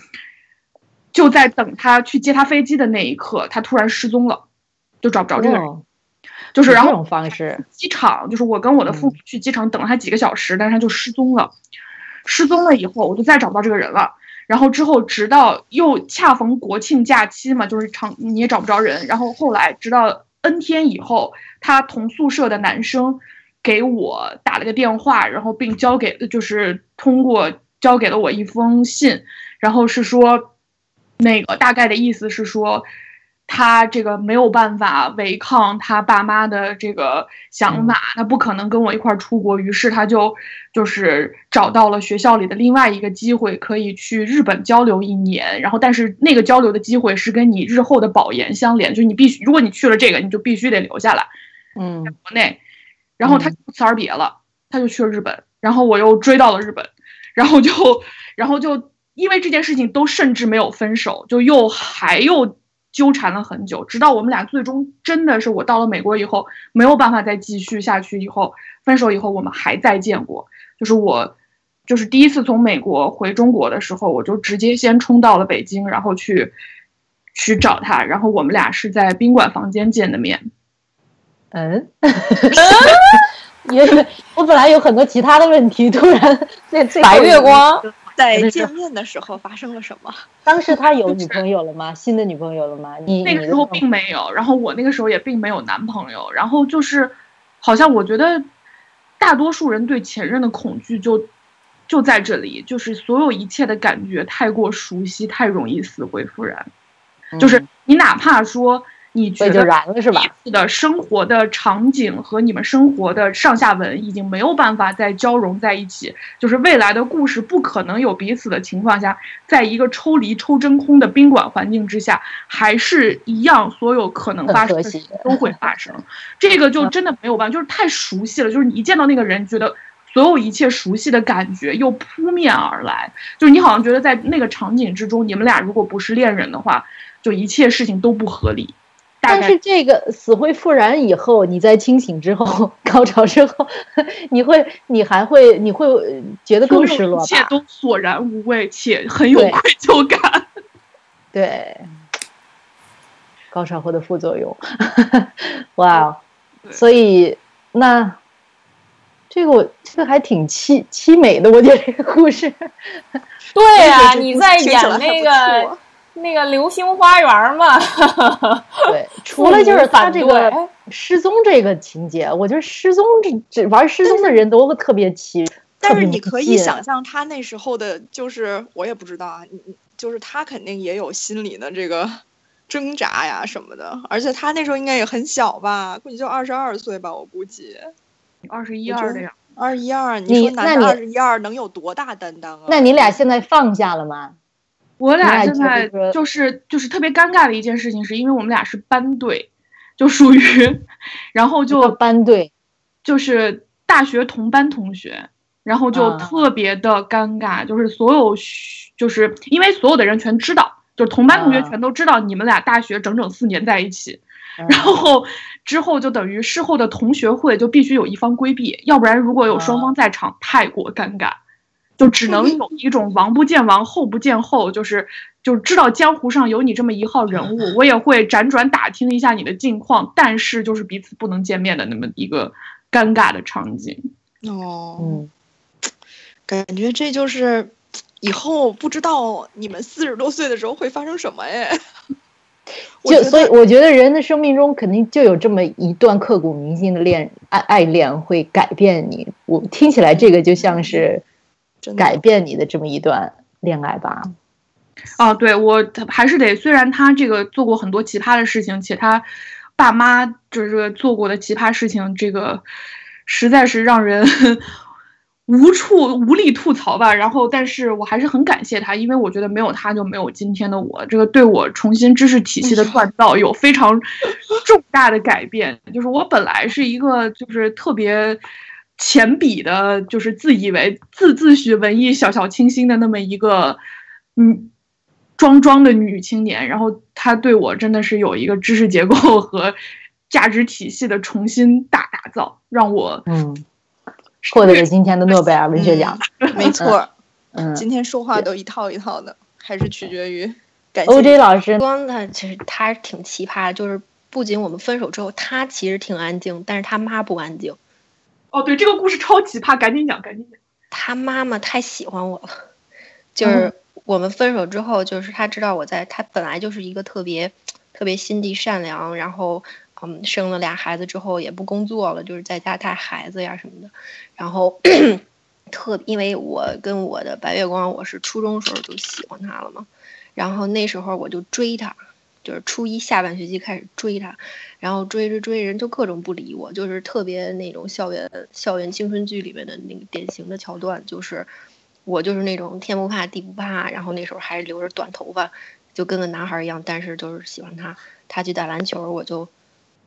就在等他去接他飞机的那一刻，他突然失踪了，就找不着这个人。就是然后这种方式，机场就是我跟我的父母去机场等了他几个小时，但是他就失踪了。失踪了以后，我就再找不到这个人了。然后之后，直到又恰逢国庆假期嘛，就是长你也找不着人。然后后来，直到 N 天以后，他同宿舍的男生给我打了个电话，然后并交给，就是通过交给了我一封信，然后是说，那个大概的意思是说。他这个没有办法违抗他爸妈的这个想法，他不可能跟我一块儿出国，于是他就就是找到了学校里的另外一个机会，可以去日本交流一年。然后，但是那个交流的机会是跟你日后的保研相连，就是你必须，如果你去了这个，你就必须得留下来，嗯，在国内。然后他不辞而别了，他就去了日本。然后我又追到了日本，然后就，然后就因为这件事情都甚至没有分手，就又还又。纠缠了很久，直到我们俩最终真的是我到了美国以后没有办法再继续下去，以后分手以后我们还再见过。就是我，就是第一次从美国回中国的时候，我就直接先冲到了北京，然后去去找他，然后我们俩是在宾馆房间见的面。嗯，因为我本来有很多其他的问题，突然那白月光。在见面的时候发生了什么？当时他有女朋友了吗？新的女朋友了吗？你那个时候并没有，然后我那个时候也并没有男朋友，然后就是，好像我觉得，大多数人对前任的恐惧就就在这里，就是所有一切的感觉太过熟悉，太容易死灰复燃，就是你哪怕说。你觉得彼此的生活的场景和你们生活的上下文已经没有办法再交融在一起，就是未来的故事不可能有彼此的情况下，在一个抽离、抽真空的宾馆环境之下，还是一样，所有可能发生的事情都会发生。这个就真的没有办法，就是太熟悉了。就是你一见到那个人，觉得所有一切熟悉的感觉又扑面而来，就是你好像觉得在那个场景之中，你们俩如果不是恋人的话，就一切事情都不合理。但是这个死灰复燃以后，你在清醒之后、高潮之后，你会，你还会，你会觉得更失落吧？一切都索然无味，且很有愧疚感。对，高潮后的副作用。哇，所以那这个我这个还挺凄凄美的，我觉得这个故事。对呀，你在演那个。那个流星花园嘛，对，除了就是他这个失踪这个情节，我觉得失踪这这玩失踪的人都特别奇。但是你可以想象他那时候的，就是我也不知道啊，你就是他肯定也有心理的这个挣扎呀什么的，而且他那时候应该也很小吧，估计就二十二岁吧，我估计二十一二的样，二十一二，你说男的二十一二能有多大担当啊？那你俩现在放下了吗？我俩现在就是就是特别尴尬的一件事情，是因为我们俩是班队，就属于，然后就班队，就是大学同班同学，然后就特别的尴尬，就是所有就是因为所有的人全知道，就是同班同学全都知道你们俩大学整整四年在一起，然后之后就等于事后的同学会就必须有一方规避，要不然如果有双方在场，太过尴尬。就只能有一种王不见王，后不见后，就是就知道江湖上有你这么一号人物，我也会辗转打听一下你的近况，但是就是彼此不能见面的那么一个尴尬的场景。哦，嗯，感觉这就是以后不知道你们四十多岁的时候会发生什么哎。就所以我觉得人的生命中肯定就有这么一段刻骨铭心的恋爱爱恋会改变你。我听起来这个就像是改变你的这么一段恋爱吧。哦，对我还是得，虽然他这个做过很多奇葩的事情，且他爸妈就是做过的奇葩事情，这个实在是让人。无处无力吐槽吧，然后，但是我还是很感谢他，因为我觉得没有他就没有今天的我。这个对我重新知识体系的锻造有非常重大的改变。就是我本来是一个就是特别浅鄙的，就是自以为自自诩文艺小小清新的那么一个嗯装装的女青年，然后她对我真的是有一个知识结构和价值体系的重新大打造，让我嗯。获得了今天的诺贝尔文学奖，没错。嗯，今天说话都一套一套的，还是取决于。O J 老师，光他其实他挺奇葩的，就是不仅我们分手之后，他其实挺安静，但是他妈不安静。哦，对，这个故事超奇葩，赶紧讲，赶紧讲。他妈妈太喜欢我了，就是我们分手之后，就是他知道我在，他本来就是一个特别特别心地善良，然后。嗯，生了俩孩子之后也不工作了，就是在家带孩子呀什么的。然后 特因为我跟我的白月光，我是初中时候就喜欢他了嘛。然后那时候我就追他，就是初一下半学期开始追他，然后追追追人就各种不理我，就是特别那种校园校园青春剧里面的那个典型的桥段，就是我就是那种天不怕地不怕，然后那时候还留着短头发，就跟个男孩一样，但是就是喜欢他。他去打篮球，我就。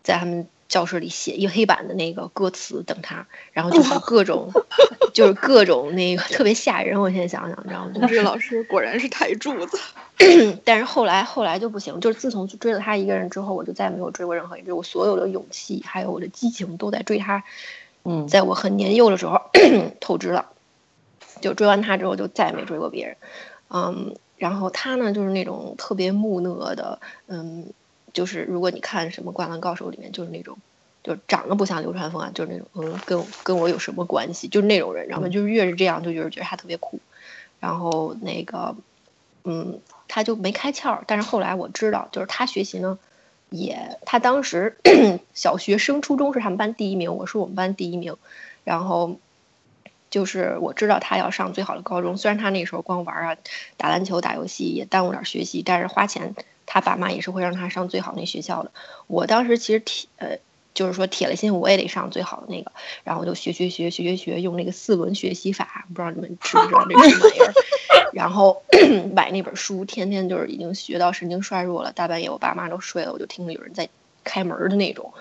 在他们教室里写一黑板的那个歌词等他，然后就是各种，就是各种那个特别吓人。我现在想想，你知道吗？这个老师果然是台柱子。但是后来后来就不行，就是自从追了他一个人之后，我就再也没有追过任何人。我所有的勇气还有我的激情都在追他。嗯，在我很年幼的时候 透支了，就追完他之后就再也没追过别人。嗯，然后他呢就是那种特别木讷的，嗯。就是如果你看什么《灌篮高手》里面，就是那种，就长得不像流川枫啊，就是那种，嗯，跟跟我有什么关系？就是那种人，然后就是越是这样，就越是觉得他特别酷。然后那个，嗯，他就没开窍。但是后来我知道，就是他学习呢，也他当时 小学升初中是他们班第一名，我是我们班第一名。然后就是我知道他要上最好的高中，虽然他那时候光玩啊，打篮球、打游戏也耽误点学习，但是花钱。他爸妈也是会让他上最好那学校的。我当时其实挺呃，就是说铁了心我也得上最好的那个，然后我就学学学学学学，用那个四轮学习法，不知道你们知不知道这什么玩意儿？然后 买那本书，天天就是已经学到神经衰弱了，大半夜我爸妈都睡了，我就听着有人在开门的那种。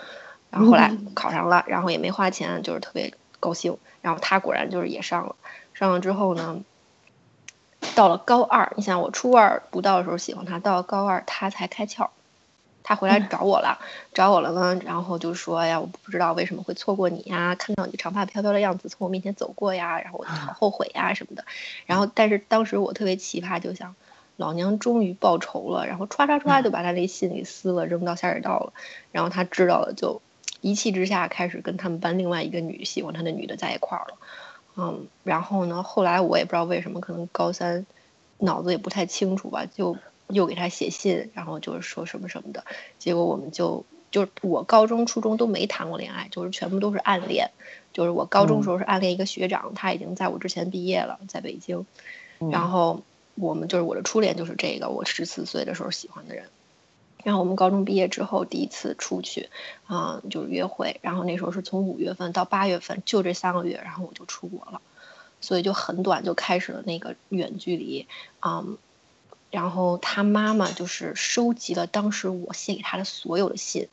然后后来考上了，然后也没花钱，就是特别高兴。然后他果然就是也上了，上了之后呢？到了高二，你想我初二不到的时候喜欢他，到了高二他才开窍，他回来找我了，找我了呢，然后就说呀，我不知道为什么会错过你呀，看到你长发飘飘的样子从我面前走过呀，然后我好后悔呀什么的，然后但是当时我特别奇葩，就想老娘终于报仇了，然后歘歘歘就把他那信给撕了，扔到下水道了，然后他知道了，就一气之下开始跟他们班另外一个女喜欢他的女的在一块儿了。嗯，然后呢？后来我也不知道为什么，可能高三脑子也不太清楚吧，就又给他写信，然后就是说什么什么的。结果我们就就我高中、初中都没谈过恋爱，就是全部都是暗恋。就是我高中时候是暗恋一个学长，他已经在我之前毕业了，在北京。然后我们就是我的初恋，就是这个我十四岁的时候喜欢的人。然后我们高中毕业之后第一次出去，啊，就是约会。然后那时候是从五月份到八月份，就这三个月，然后我就出国了，所以就很短就开始了那个远距离，嗯。然后他妈妈就是收集了当时我写给他的所有的信，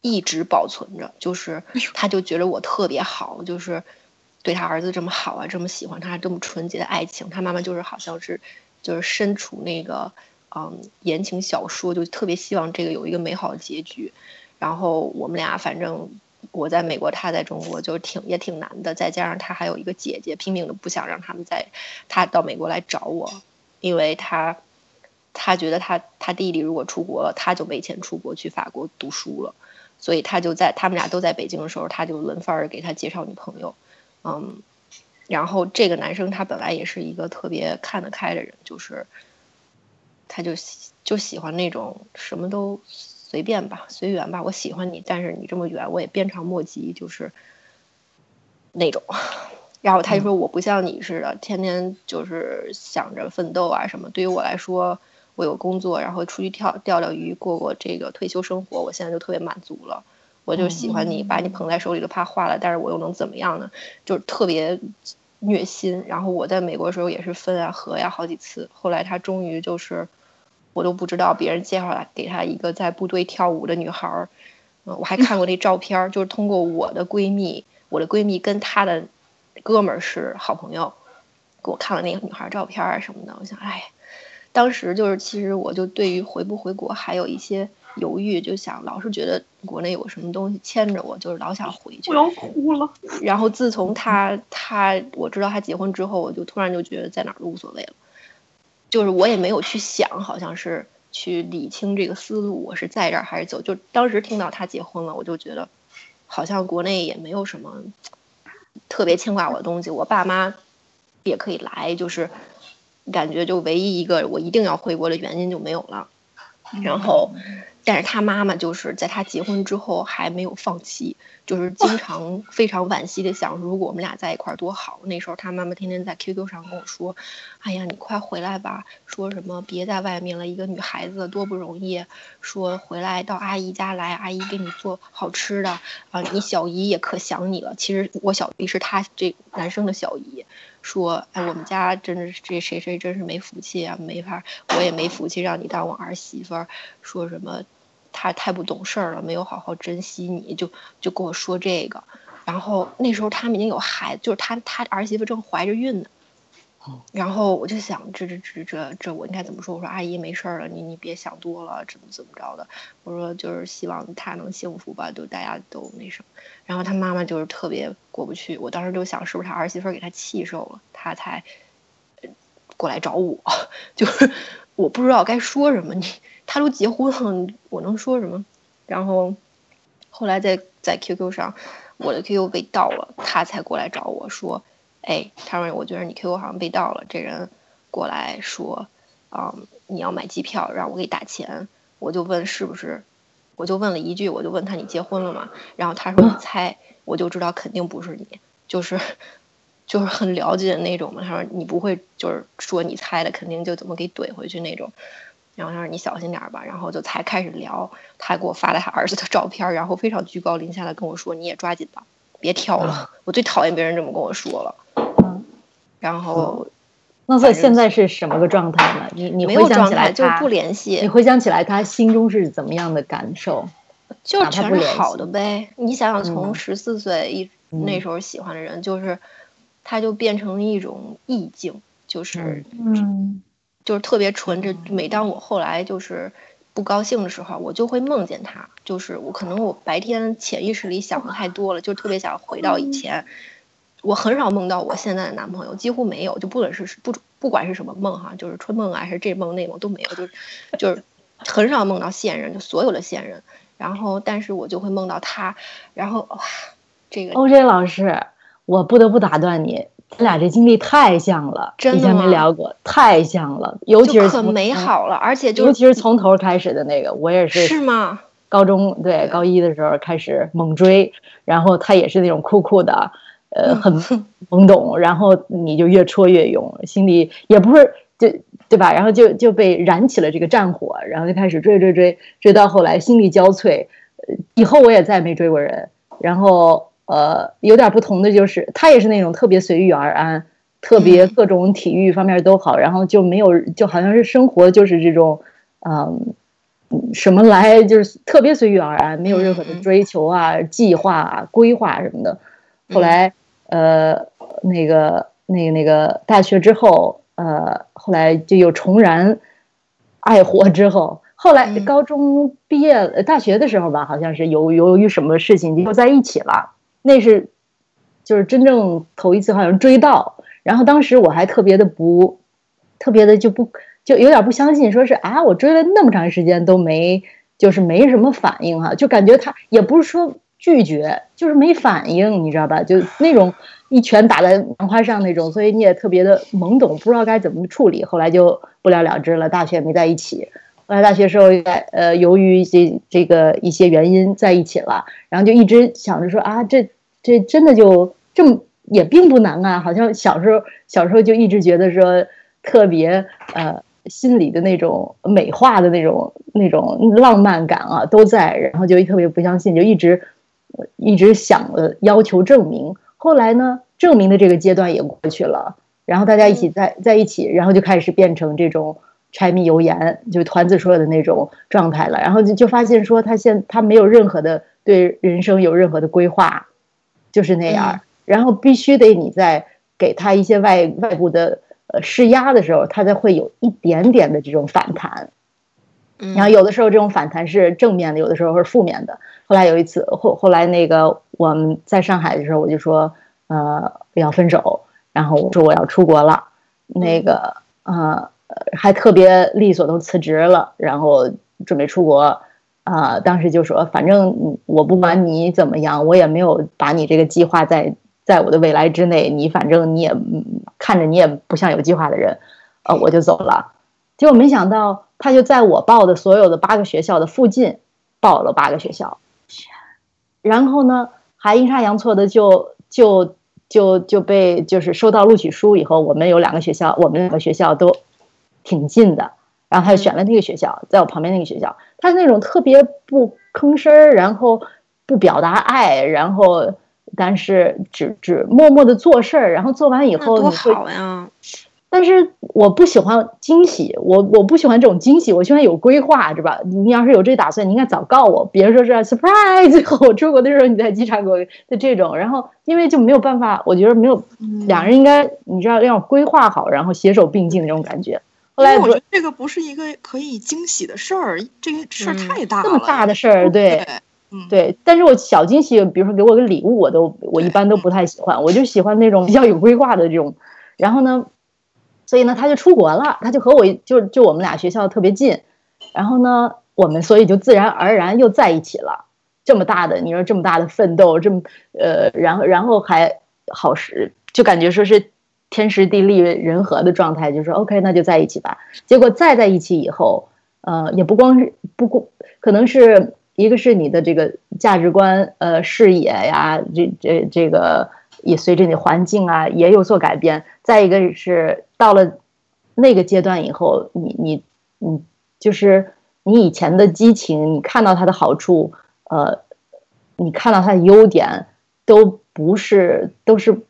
一直保存着，就是他就觉得我特别好，就是对他儿子这么好啊，这么喜欢他，这么纯洁的爱情。他妈妈就是好像是，就是身处那个。嗯，言情小说就特别希望这个有一个美好的结局，然后我们俩反正我在美国，他在中国，就挺也挺难的。再加上他还有一个姐姐，拼命的不想让他们在他到美国来找我，因为他他觉得他他弟弟如果出国了，他就没钱出国去法国读书了，所以他就在他们俩都在北京的时候，他就轮番儿给他介绍女朋友，嗯，然后这个男生他本来也是一个特别看得开的人，就是他就就喜欢那种什么都。随便吧，随缘吧。我喜欢你，但是你这么远，我也鞭长莫及，就是那种。然后他就说：“我不像你似的，天天就是想着奋斗啊什么。对于我来说，我有工作，然后出去钓钓钓鱼，过过这个退休生活，我现在就特别满足了。我就喜欢你，把你捧在手里都怕化了，但是我又能怎么样呢？就是特别虐心。然后我在美国的时候也是分啊合呀好几次，后来他终于就是。”我都不知道别人介绍来给他一个在部队跳舞的女孩儿，嗯，我还看过那照片，就是通过我的闺蜜，我的闺蜜跟她的哥们儿是好朋友，给我看了那个女孩照片啊什么的。我想，哎，当时就是其实我就对于回不回国还有一些犹豫，就想老是觉得国内有什么东西牵着我，就是老想回去。我要哭了。然后自从他他我知道他结婚之后，我就突然就觉得在哪儿都无所谓了。就是我也没有去想，好像是去理清这个思路，我是在这儿还是走？就当时听到他结婚了，我就觉得，好像国内也没有什么特别牵挂我的东西。我爸妈也可以来，就是感觉就唯一一个我一定要回国的原因就没有了。然后。但是他妈妈就是在他结婚之后还没有放弃，就是经常非常惋惜的想，如果我们俩在一块儿多好。那时候他妈妈天天在 QQ 上跟我说：“哎呀，你快回来吧，说什么别在外面了，一个女孩子多不容易。说回来到阿姨家来，阿姨给你做好吃的啊，你小姨也可想你了。其实我小姨是他这男生的小姨。”说，哎，我们家真的是这谁谁真是没福气啊，没法，我也没福气让你当我儿媳妇儿。说什么，他太不懂事儿了，没有好好珍惜你，就就跟我说这个。然后那时候他们已经有孩子，就是他他儿媳妇正怀着孕呢。然后我就想，这这这这这，我应该怎么说？我说阿姨没事儿了，你你别想多了，怎么怎么着的？我说就是希望他能幸福吧，就大家都那什么。然后他妈妈就是特别过不去，我当时就想，是不是他儿媳妇给他气受了，他才过来找我？就是我不知道该说什么，你他都结婚了，我能说什么？然后后来在在 QQ 上，我的 QQ 被盗了，他才过来找我说。哎，他说：“我觉得你 QQ 好像被盗了。”这人过来说：“嗯，你要买机票，让我给打钱。”我就问是不是，我就问了一句，我就问他：“你结婚了吗？”然后他说：“你猜。”我就知道肯定不是你，就是就是很了解的那种嘛。他说：“你不会就是说你猜的，肯定就怎么给怼回去那种。”然后他说：“你小心点吧。”然后就才开始聊，他给我发了他儿子的照片，然后非常居高临下的跟我说：“你也抓紧吧，别挑了。”我最讨厌别人这么跟我说了。然后，那所以现在是什么个状态呢？你你回想起来就不联系。你回想起来，他心中是怎么样的感受？就全是好的呗。你想想，从十四岁一那时候喜欢的人，就是他就变成一种意境，就是嗯，就是特别纯。这每当我后来就是不高兴的时候，我就会梦见他。就是我可能我白天潜意识里想的太多了，就特别想回到以前。我很少梦到我现在的男朋友，几乎没有，就不管是不不管是什么梦哈，就是春梦啊，还是这梦那梦都没有，就是就是很少梦到现任，就所有的现任。然后，但是我就会梦到他。然后，哇，这个 OJ 老师，我不得不打断你，咱俩这经历太像了，以前没聊过，太像了，尤其是可美好了，而且就尤其是从头开始的那个，我也是是吗？高中对高一的时候开始猛追，然后他也是那种酷酷的。呃，很懵懂，然后你就越戳越勇，心里也不是就对吧？然后就就被燃起了这个战火，然后就开始追追追，追到后来心力交瘁。以后我也再没追过人。然后呃，有点不同的就是，他也是那种特别随遇而安，特别各种体育方面都好，然后就没有就好像是生活就是这种嗯什么来就是特别随遇而安，没有任何的追求啊、计划啊、规划什么的。后来。呃，那个、那个、那个大学之后，呃，后来就又重燃爱火之后，后来高中毕业、大学的时候吧，好像是由由于什么事情就在一起了。那是就是真正头一次好像追到，然后当时我还特别的不，特别的就不就有点不相信，说是啊，我追了那么长时间都没就是没什么反应哈，就感觉他也不是说拒绝，就是没反应，你知道吧？就那种一拳打在棉花上那种，所以你也特别的懵懂，不知道该怎么处理。后来就不了了之了，大学没在一起。后来大学时候在呃，由于这这个一些原因在一起了，然后就一直想着说啊，这这真的就这么也并不难啊，好像小时候小时候就一直觉得说特别呃心里的那种美化的那种那种浪漫感啊都在，然后就特别不相信，就一直一直想着要求证明。后来呢，证明的这个阶段也过去了，然后大家一起在在一起，然后就开始变成这种。柴米油盐，就团子说的那种状态了，然后就就发现说他现他没有任何的对人生有任何的规划，就是那样，然后必须得你在给他一些外外部的呃施压的时候，他才会有一点点的这种反弹，然后有的时候这种反弹是正面的，有的时候是负面的。后来有一次后后来那个我们在上海的时候，我就说呃要分手，然后我说我要出国了，那个呃。还特别利索，都辞职了，然后准备出国，啊，当时就说，反正我不管你怎么样，我也没有把你这个计划在在我的未来之内，你反正你也看着你也不像有计划的人，呃，我就走了。结果没想到，他就在我报的所有的八个学校的附近报了八个学校，然后呢，还阴差阳错的就就就就被就是收到录取书以后，我们有两个学校，我们两个学校都。挺近的，然后他就选了那个学校，在我旁边那个学校。他是那种特别不吭声儿，然后不表达爱，然后但是只只默默的做事儿，然后做完以后多好呀！但是我不喜欢惊喜，我我不喜欢这种惊喜，我喜欢有规划，是吧？你要是有这打算，你应该早告我。别说是 surprise，最后我出国的时候你在机场给我的这种，然后因为就没有办法，我觉得没有两人应该你知道要规划好，然后携手并进的这种感觉。后来我觉得这个不是一个可以惊喜的事儿，这个事儿太大了。这么大的事儿，对，嗯，对。但是我小惊喜，比如说给我个礼物，我都我一般都不太喜欢，我就喜欢那种比较有规划的这种。然后呢，所以呢，他就出国了，他就和我就就我们俩学校特别近。然后呢，我们所以就自然而然又在一起了。这么大的，你说这么大的奋斗，这么呃，然后然后还好是，就感觉说是。天时地利人和的状态，就说 OK，那就在一起吧。结果再在一起以后，呃，也不光是不光，可能是一个是你的这个价值观、呃视野呀，这这这个也随着你环境啊也有所改变。再一个是到了那个阶段以后，你你你就是你以前的激情，你看到他的好处，呃，你看到他的优点，都不是都是。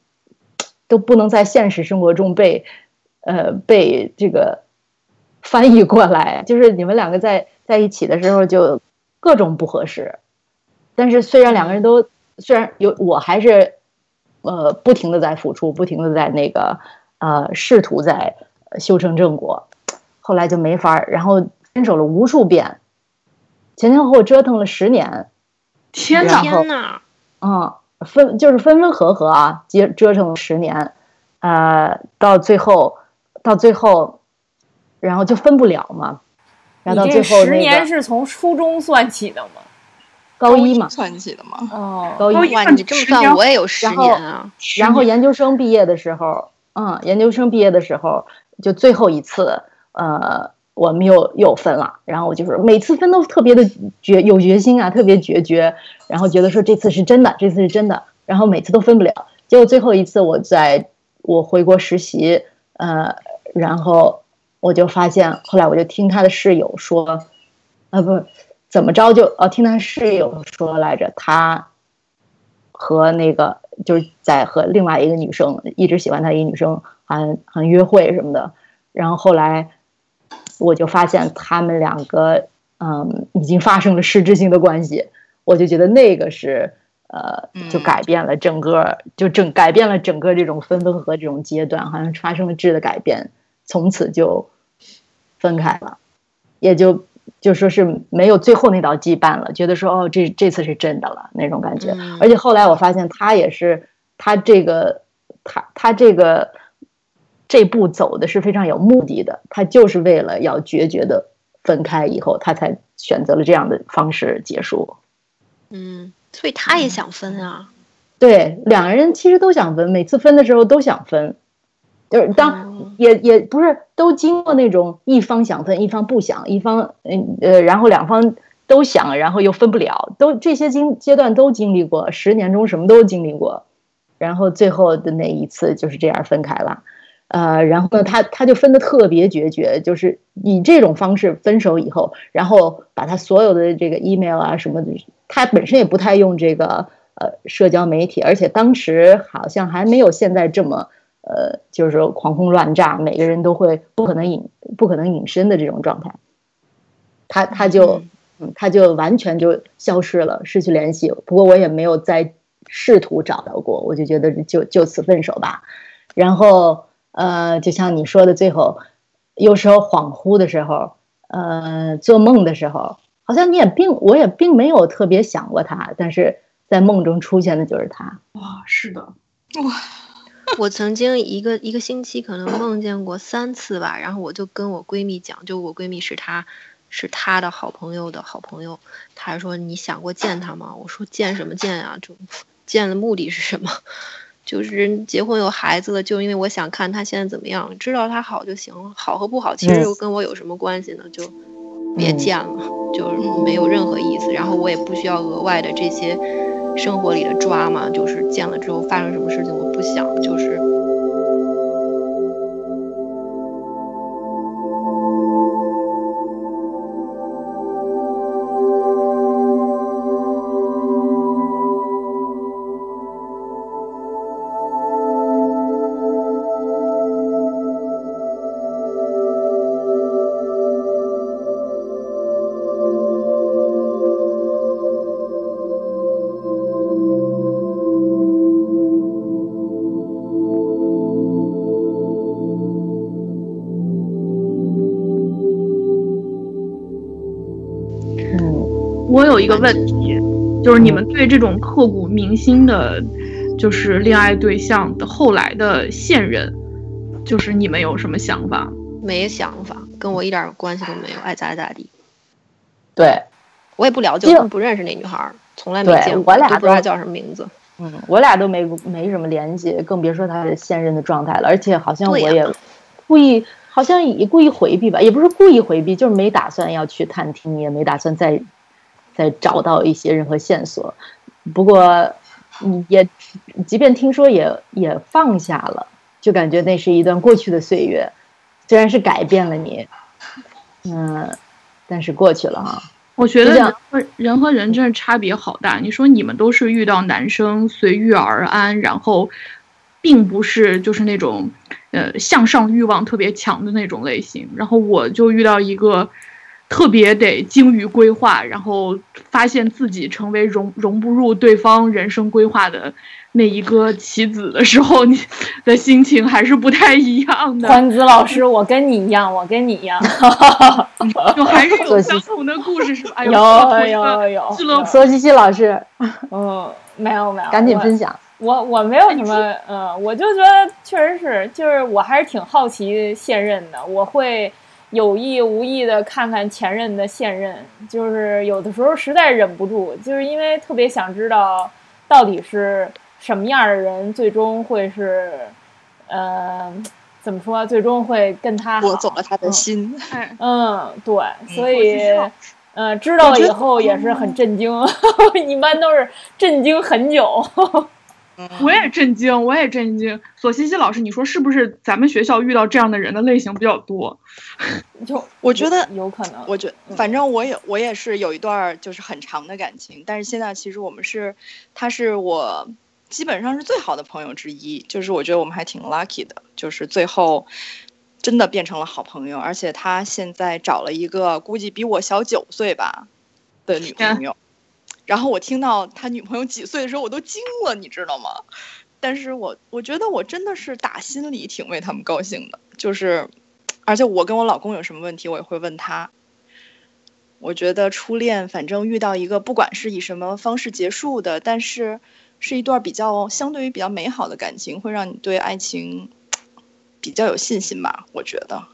都不能在现实生活中被，呃，被这个翻译过来。就是你们两个在在一起的时候，就各种不合适。但是虽然两个人都虽然有，我还是呃不停的在付出，不停的在那个呃试图在修成正果。后来就没法儿，然后分手了无数遍，前前后后折腾了十年。天哪！天哪！嗯。分就是分分合合啊，折折腾了十年，呃，到最后，到最后，然后就分不了嘛。然后到最后十年是从初中算起的吗？高一嘛，算起的嘛？哦，高一。哇，你这么算，我也有十年啊。然后研究生毕业的时候，嗯，研究生毕业的时候，就最后一次，呃。我们又又分了，然后我就是每次分都特别的决有决心啊，特别决绝，然后觉得说这次是真的，这次是真的，然后每次都分不了。结果最后一次我在我回国实习，呃，然后我就发现，后来我就听他的室友说，啊不，怎么着就哦，听他室友说来着，他和那个就是在和另外一个女生一直喜欢他一个女生，还还约会什么的，然后后来。我就发现他们两个，嗯，已经发生了实质性的关系。我就觉得那个是，呃，就改变了整个，就整改变了整个这种分分合合这种阶段，好像发生了质的改变，从此就分开了，也就就说是没有最后那道羁绊了，觉得说哦，这这次是真的了那种感觉。而且后来我发现他也是，他这个他他这个这步走的是非常有目的的，他就是为了要决绝的分开以后，他才选择了这样的方式结束。嗯，所以他也想分啊。对，两个人其实都想分，每次分的时候都想分。就是当也也不是都经过那种一方想分一方不想，一方嗯呃，然后两方都想，然后又分不了，都这些经阶段都经历过，十年中什么都经历过，然后最后的那一次就是这样分开了，呃，然后呢，他他就分的特别决绝，就是以这种方式分手以后，然后把他所有的这个 email 啊什么的，他本身也不太用这个呃社交媒体，而且当时好像还没有现在这么。呃，就是说狂轰乱炸，每个人都会不可能隐不可能隐身的这种状态，他他就嗯他就完全就消失了，失去联系。不过我也没有再试图找到过，我就觉得就就此分手吧。然后呃，就像你说的，最后有时候恍惚的时候，呃，做梦的时候，好像你也并我也并没有特别想过他，但是在梦中出现的就是他。哇，是的，哇。我曾经一个一个星期可能梦见过三次吧，然后我就跟我闺蜜讲，就我闺蜜是她，是她的好朋友的好朋友，她说你想过见她吗？我说见什么见啊？就见的目的是什么？就是结婚有孩子了，就因为我想看他现在怎么样，知道他好就行了，好和不好其实又跟我有什么关系呢？就别见了，就是没有任何意思。然后我也不需要额外的这些。生活里的抓嘛，就是见了之后发生什么事情，我不想，就是。有一个问题，就是你们对这种刻骨铭心的，就是恋爱对象的后来的现任，就是你们有什么想法？没想法，跟我一点关系都没有，爱咋咋地。对，我也不了解，不认识那女孩，从来没见过，我俩都不知道叫什么名字。嗯，我俩都没没什么联系，更别说他的现任的状态了。而且好像我也故意，好像也故意回避吧，也不是故意回避，就是没打算要去探听，也没打算再。再找到一些任何线索，不过，也，即便听说也也放下了，就感觉那是一段过去的岁月，虽然是改变了你，嗯，但是过去了哈。我觉得人和人和人真的差别好大。你说你们都是遇到男生随遇而安，然后，并不是就是那种，呃，向上欲望特别强的那种类型，然后我就遇到一个。特别得精于规划，然后发现自己成为融融不入对方人生规划的那一个棋子的时候，你的心情还是不太一样的。欢子老师，我跟你一样，我跟你一样，就还是有相同的故事是吧？有有有。索西西老师，嗯，没有没有，赶紧分享。我我没有什么，嗯，我就觉得确实是，就是我还是挺好奇现任的，我会。有意无意的看看前任的现任，就是有的时候实在忍不住，就是因为特别想知道到底是什么样的人，最终会是，呃，怎么说？最终会跟他夺走了他的心。嗯，对，所以，嗯，知道了以后也是很震惊，一般都是震惊很久。我也震惊，我也震惊。索西西老师，你说是不是咱们学校遇到这样的人的类型比较多？就我觉得有可能。我觉反正我也我也是有一段就是很长的感情，但是现在其实我们是，他是我基本上是最好的朋友之一。就是我觉得我们还挺 lucky 的，就是最后真的变成了好朋友。而且他现在找了一个估计比我小九岁吧的女朋友。然后我听到他女朋友几岁的时候，我都惊了，你知道吗？但是我我觉得我真的是打心里挺为他们高兴的，就是，而且我跟我老公有什么问题，我也会问他。我觉得初恋，反正遇到一个不管是以什么方式结束的，但是是一段比较相对于比较美好的感情，会让你对爱情比较有信心吧。我觉得，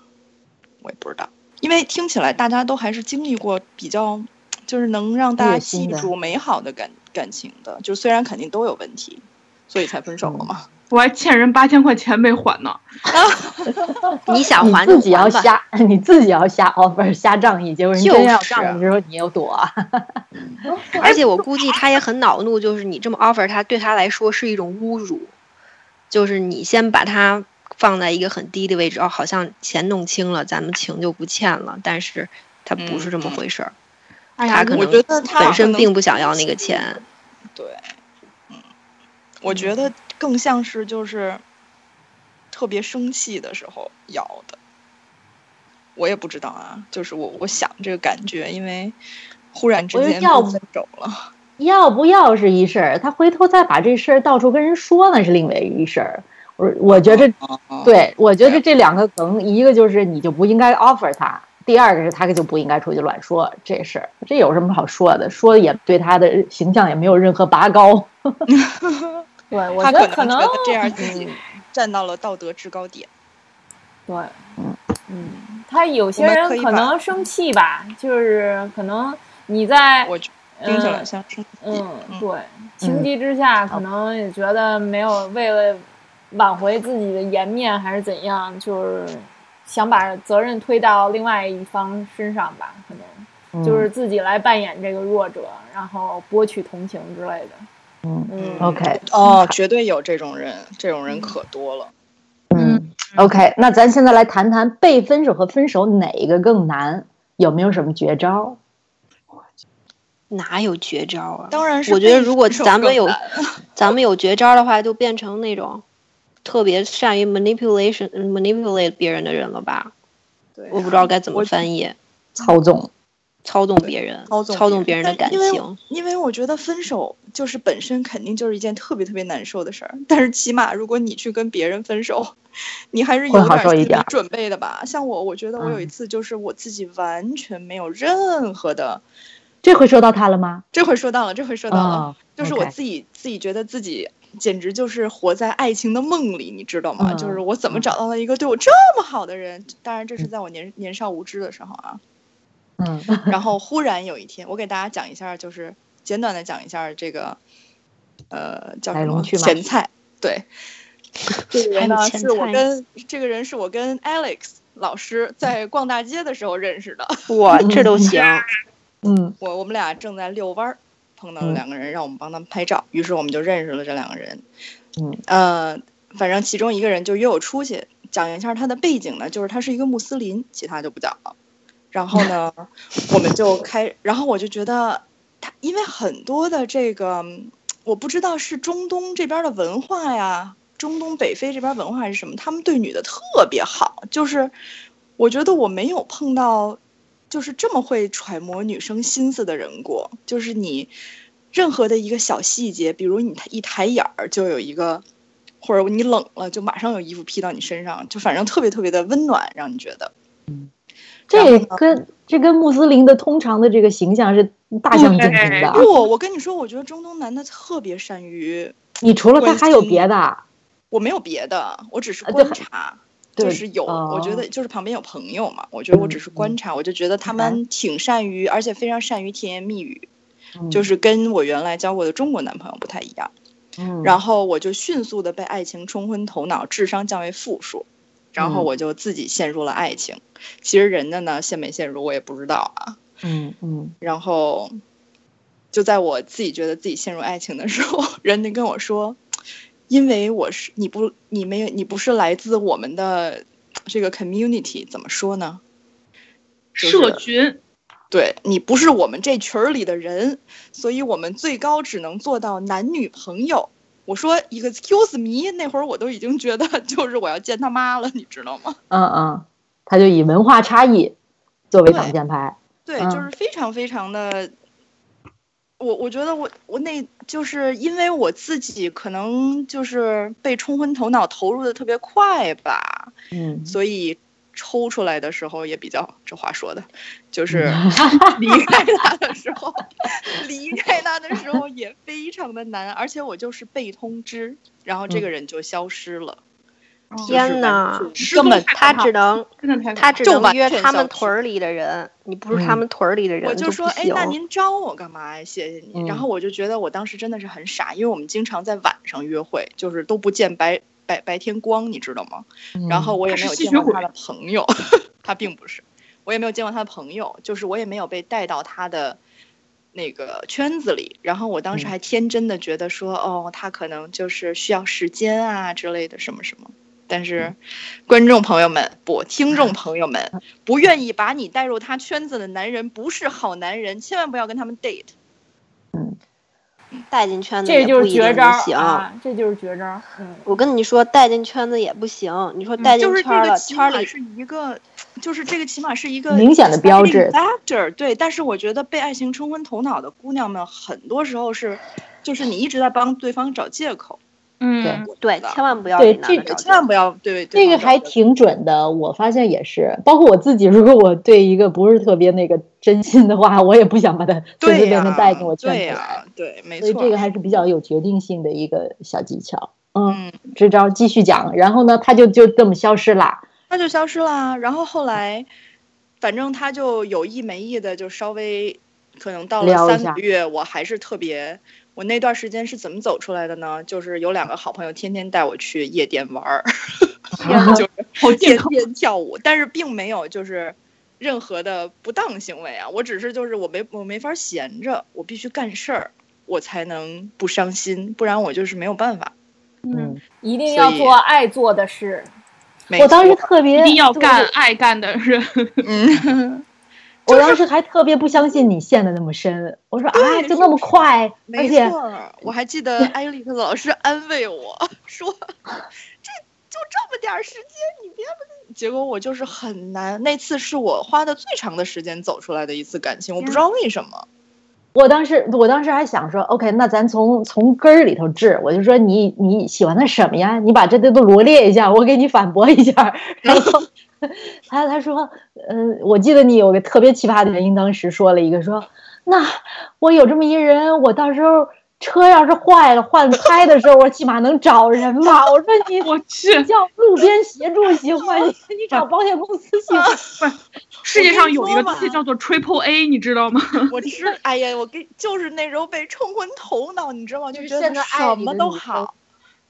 我也不知道，因为听起来大家都还是经历过比较，就是能让大家记住美好的感感情的，就虽然肯定都有问题，所以才分手了嘛。我还欠人八千块钱没还呢，你想还自己要瞎，你自己要瞎 offer 瞎仗义，结果人真要仗的时候你又躲。而且我估计他也很恼怒，就是你这么 offer 他，对他来说是一种侮辱。就是你先把他放在一个很低的位置，哦，好像钱弄清了，咱们情就不欠了。但是他不是这么回事儿，他可能本身并不想要那个钱。对，嗯，我觉得。更像是就是特别生气的时候要的，我也不知道啊，就是我我想这个感觉，因为忽然之间要分手了，要不要是一事儿，他回头再把这事儿到处跟人说那是另外一事儿。我我觉得，对我觉得这两个梗，一个就是你就不应该 offer 他，第二个是他就不应该出去乱说这事儿，这有什么好说的？说也对他的形象也没有任何拔高。对，我觉得可能这样自己站到了道德制高点。对，嗯，他有些人可能生气吧，就是可能你在我听起来像生气。嗯，对，情急之下可能也觉得没有为了挽回自己的颜面还是怎样，就是想把责任推到另外一方身上吧，可能就是自己来扮演这个弱者，然后博取同情之类的。嗯，OK，哦，绝对有这种人，这种人可多了。嗯，OK，那咱现在来谈谈被分手和分手哪一个更难？有没有什么绝招？哪有绝招啊？当然是。我觉得如果咱们有，咱们有绝招的话，就变成那种特别善于 manipulation manipulate 别人的人了吧？对，我不知道该怎么翻译，操纵。操纵别人，操纵操纵别人的感情，因为我觉得分手就是本身肯定就是一件特别特别难受的事儿。但是起码如果你去跟别人分手，你还是有点心理准备的吧？像我，我觉得我有一次就是我自己完全没有任何的，这回说到他了吗？这回说到了，这回说到了，就是我自己自己觉得自己简直就是活在爱情的梦里，你知道吗？就是我怎么找到了一个对我这么好的人？当然这是在我年年少无知的时候啊。嗯，然后忽然有一天，我给大家讲一下，就是简短的讲一下这个，呃，叫什么前菜？对，这个人呢是我跟这个人是我跟 Alex 老师在逛大街的时候认识的。哇，这都 行。嗯，我我们俩正在遛弯儿，碰到了两个人，让我们帮他们拍照，于是我们就认识了这两个人。嗯，呃，反正其中一个人就约我出去，讲一下他的背景呢，就是他是一个穆斯林，其他就不讲了。然后呢，我们就开，然后我就觉得他，因为很多的这个，我不知道是中东这边的文化呀，中东北非这边文化是什么，他们对女的特别好，就是我觉得我没有碰到，就是这么会揣摩女生心思的人过，就是你任何的一个小细节，比如你一抬眼儿就有一个，或者你冷了就马上有衣服披到你身上，就反正特别特别的温暖，让你觉得，嗯。这跟这跟穆斯林的通常的这个形象是大相径庭的。不，我跟你说，我觉得中东男的特别善于。你除了他还有别的？我没有别的，我只是观察，就是有。我觉得就是旁边有朋友嘛，我觉得我只是观察，我就觉得他们挺善于，而且非常善于甜言蜜语，就是跟我原来交过的中国男朋友不太一样。嗯。然后我就迅速的被爱情冲昏头脑，智商降为负数。然后我就自己陷入了爱情，其实人家呢陷没陷入我也不知道啊。嗯嗯。然后，就在我自己觉得自己陷入爱情的时候，人家跟我说：“因为我是你不你没有你不是来自我们的这个 community，怎么说呢？社群。对你不是我们这群儿里的人，所以我们最高只能做到男女朋友。”我说一个 excuse me，那会儿我都已经觉得就是我要见他妈了，你知道吗？嗯嗯，他就以文化差异作为挡箭牌，对，就是非常非常的，我我觉得我我那就是因为我自己可能就是被冲昏头脑，投入的特别快吧，嗯，所以抽出来的时候也比较，这话说的，就是 离开他的时候，离开他的时候也非常的难，而且我就是被通知，然后这个人就消失了。天呐，根本他只能他只能约他们屯儿里的人，你不是他们屯儿里的人，我就说，哎，那您招我干嘛呀？谢谢你。然后我就觉得我当时真的是很傻，因为我们经常在晚上约会，就是都不见白白白天光，你知道吗？然后我也没有见过他的朋友，他并不是，我也没有见过他的朋友，就是我也没有被带到他的那个圈子里。然后我当时还天真的觉得说，哦，他可能就是需要时间啊之类的什么什么。但是，观众朋友们不，听众朋友们不愿意把你带入他圈子的男人不是好男人，千万不要跟他们 date。嗯，带进圈子这就是绝招啊，这就是绝招。嗯，我跟你说，带进圈子也不行。你说带进圈了，圈里是一个，就是这个起码是一个明显的标志。factor 对，但是我觉得被爱情冲昏头脑的姑娘们，很多时候是，就是你一直在帮对方找借口。嗯，对，千万不要对这个，千万不要对这个还挺准的。我发现也是，包括我自己，如果我对一个不是特别那个真心的话，我也不想把他 随随便便带进我圈子来。对，没错。所以这个还是比较有决定性的一个小技巧。嗯，这招继续讲。然后呢，他就就这么消失了。他就消失了。然后后来，反正他就有意没意的，就稍微可能到了三个月，我还是特别。我那段时间是怎么走出来的呢？就是有两个好朋友天天带我去夜店玩儿，就是天天跳舞，但是并没有就是任何的不当行为啊。我只是就是我没我没法闲着，我必须干事儿，我才能不伤心，不然我就是没有办法。嗯，一定要做爱做的事。我当时特别一定要干爱干的事。嗯。我当时还特别不相信你陷的那么深，我说啊，就那么快，没错。我还记得 艾利克老师安慰我说：“这就这么点时间，你别不……”结果我就是很难。那次是我花的最长的时间走出来的一次感情，我不知道为什么。我当时，我当时还想说，OK，那咱从从根儿里头治。我就说你你喜欢他什么呀？你把这些都罗列一下，我给你反驳一下，然后。他他说，嗯，我记得你有个特别奇葩的原因，当时说了一个说，那我有这么一人，我到时候车要是坏了换胎的时候，我起码能找人吧。我说你我去叫路边协助行吗你，你找保险公司行吗。不，世界上有一个东西叫做 Triple A，你知道吗？我知哎呀，我跟就是那时候被冲昏头脑，你知道吗？就觉得什么都好。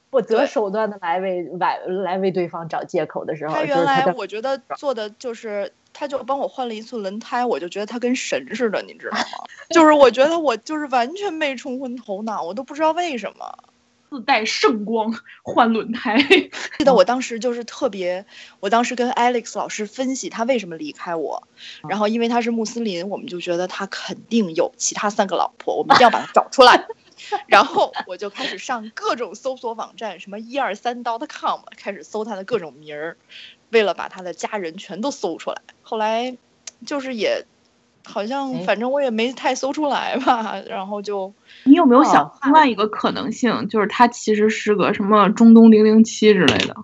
不择手段的来为来来为对方找借口的时候，他原来我觉得做的就是，他就帮我换了一次轮胎，我就觉得他跟神似的，你知道吗？就是我觉得我就是完全被冲昏头脑，我都不知道为什么自带圣光换轮胎。记得我当时就是特别，我当时跟 Alex 老师分析他为什么离开我，然后因为他是穆斯林，我们就觉得他肯定有其他三个老婆，我们一定要把他找出来。然后我就开始上各种搜索网站，什么一二三 dot com，开始搜他的各种名儿，为了把他的家人全都搜出来。后来，就是也，好像反正我也没太搜出来吧。然后就，你有没有想另外一个可能性，就是他其实是个什么中东零零七之类的？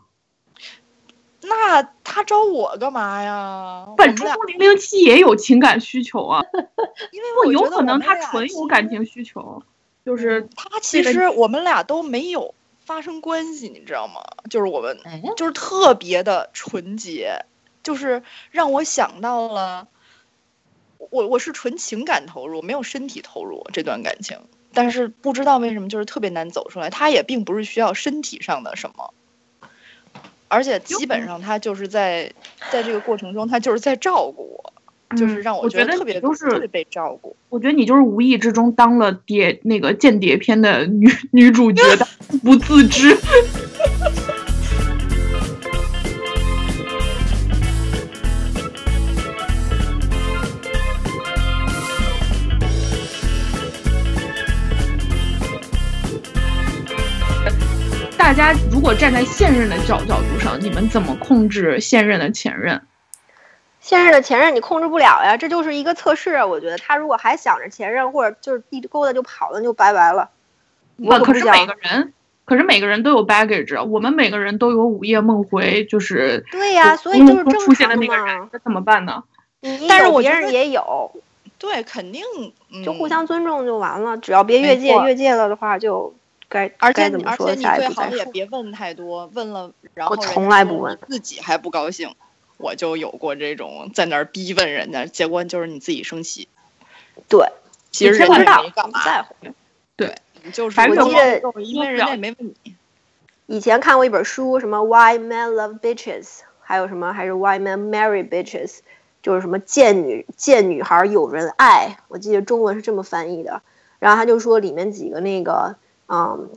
那他找我干嘛呀？本中东零零七也有情感需求啊，因为我有可能他纯有感情需求。就是他其实我们俩都没有发生关系，你知道吗？就是我们就是特别的纯洁，就是让我想到了我我是纯情感投入，没有身体投入这段感情，但是不知道为什么就是特别难走出来。他也并不是需要身体上的什么，而且基本上他就是在在这个过程中，他就是在照顾我。就是让我觉得特别都是被照顾。我觉得你就是无意之中当了谍那个间谍片的女女主角的不自知。大家如果站在现任的角角度上，你们怎么控制现任的前任？现任的前任你控制不了呀，这就是一个测试啊。我觉得他如果还想着前任，或者就是一勾搭就跑了，就拜拜了。我可是每个人可是每个人都有 baggage，我们每个人都有午夜梦回，就是对呀，所以就是正出现的那个人，那怎么办呢？但是别人也有，对，肯定就互相尊重就完了，只要别越界，越界了的话就该而且怎么说，而且你最好也别问太多，问了然后从来不问，自己还不高兴。我就有过这种在那儿逼问人家，结果就是你自己生气。对，其实人家没干嘛，在乎。对，就是我记得，因为人家也没问你。以前看过一本书，什么 Why Men Love Bitches，还有什么还是 Why Men Marry Bitches，就是什么贱女贱女孩有人爱，我记得中文是这么翻译的。然后他就说里面几个那个，嗯。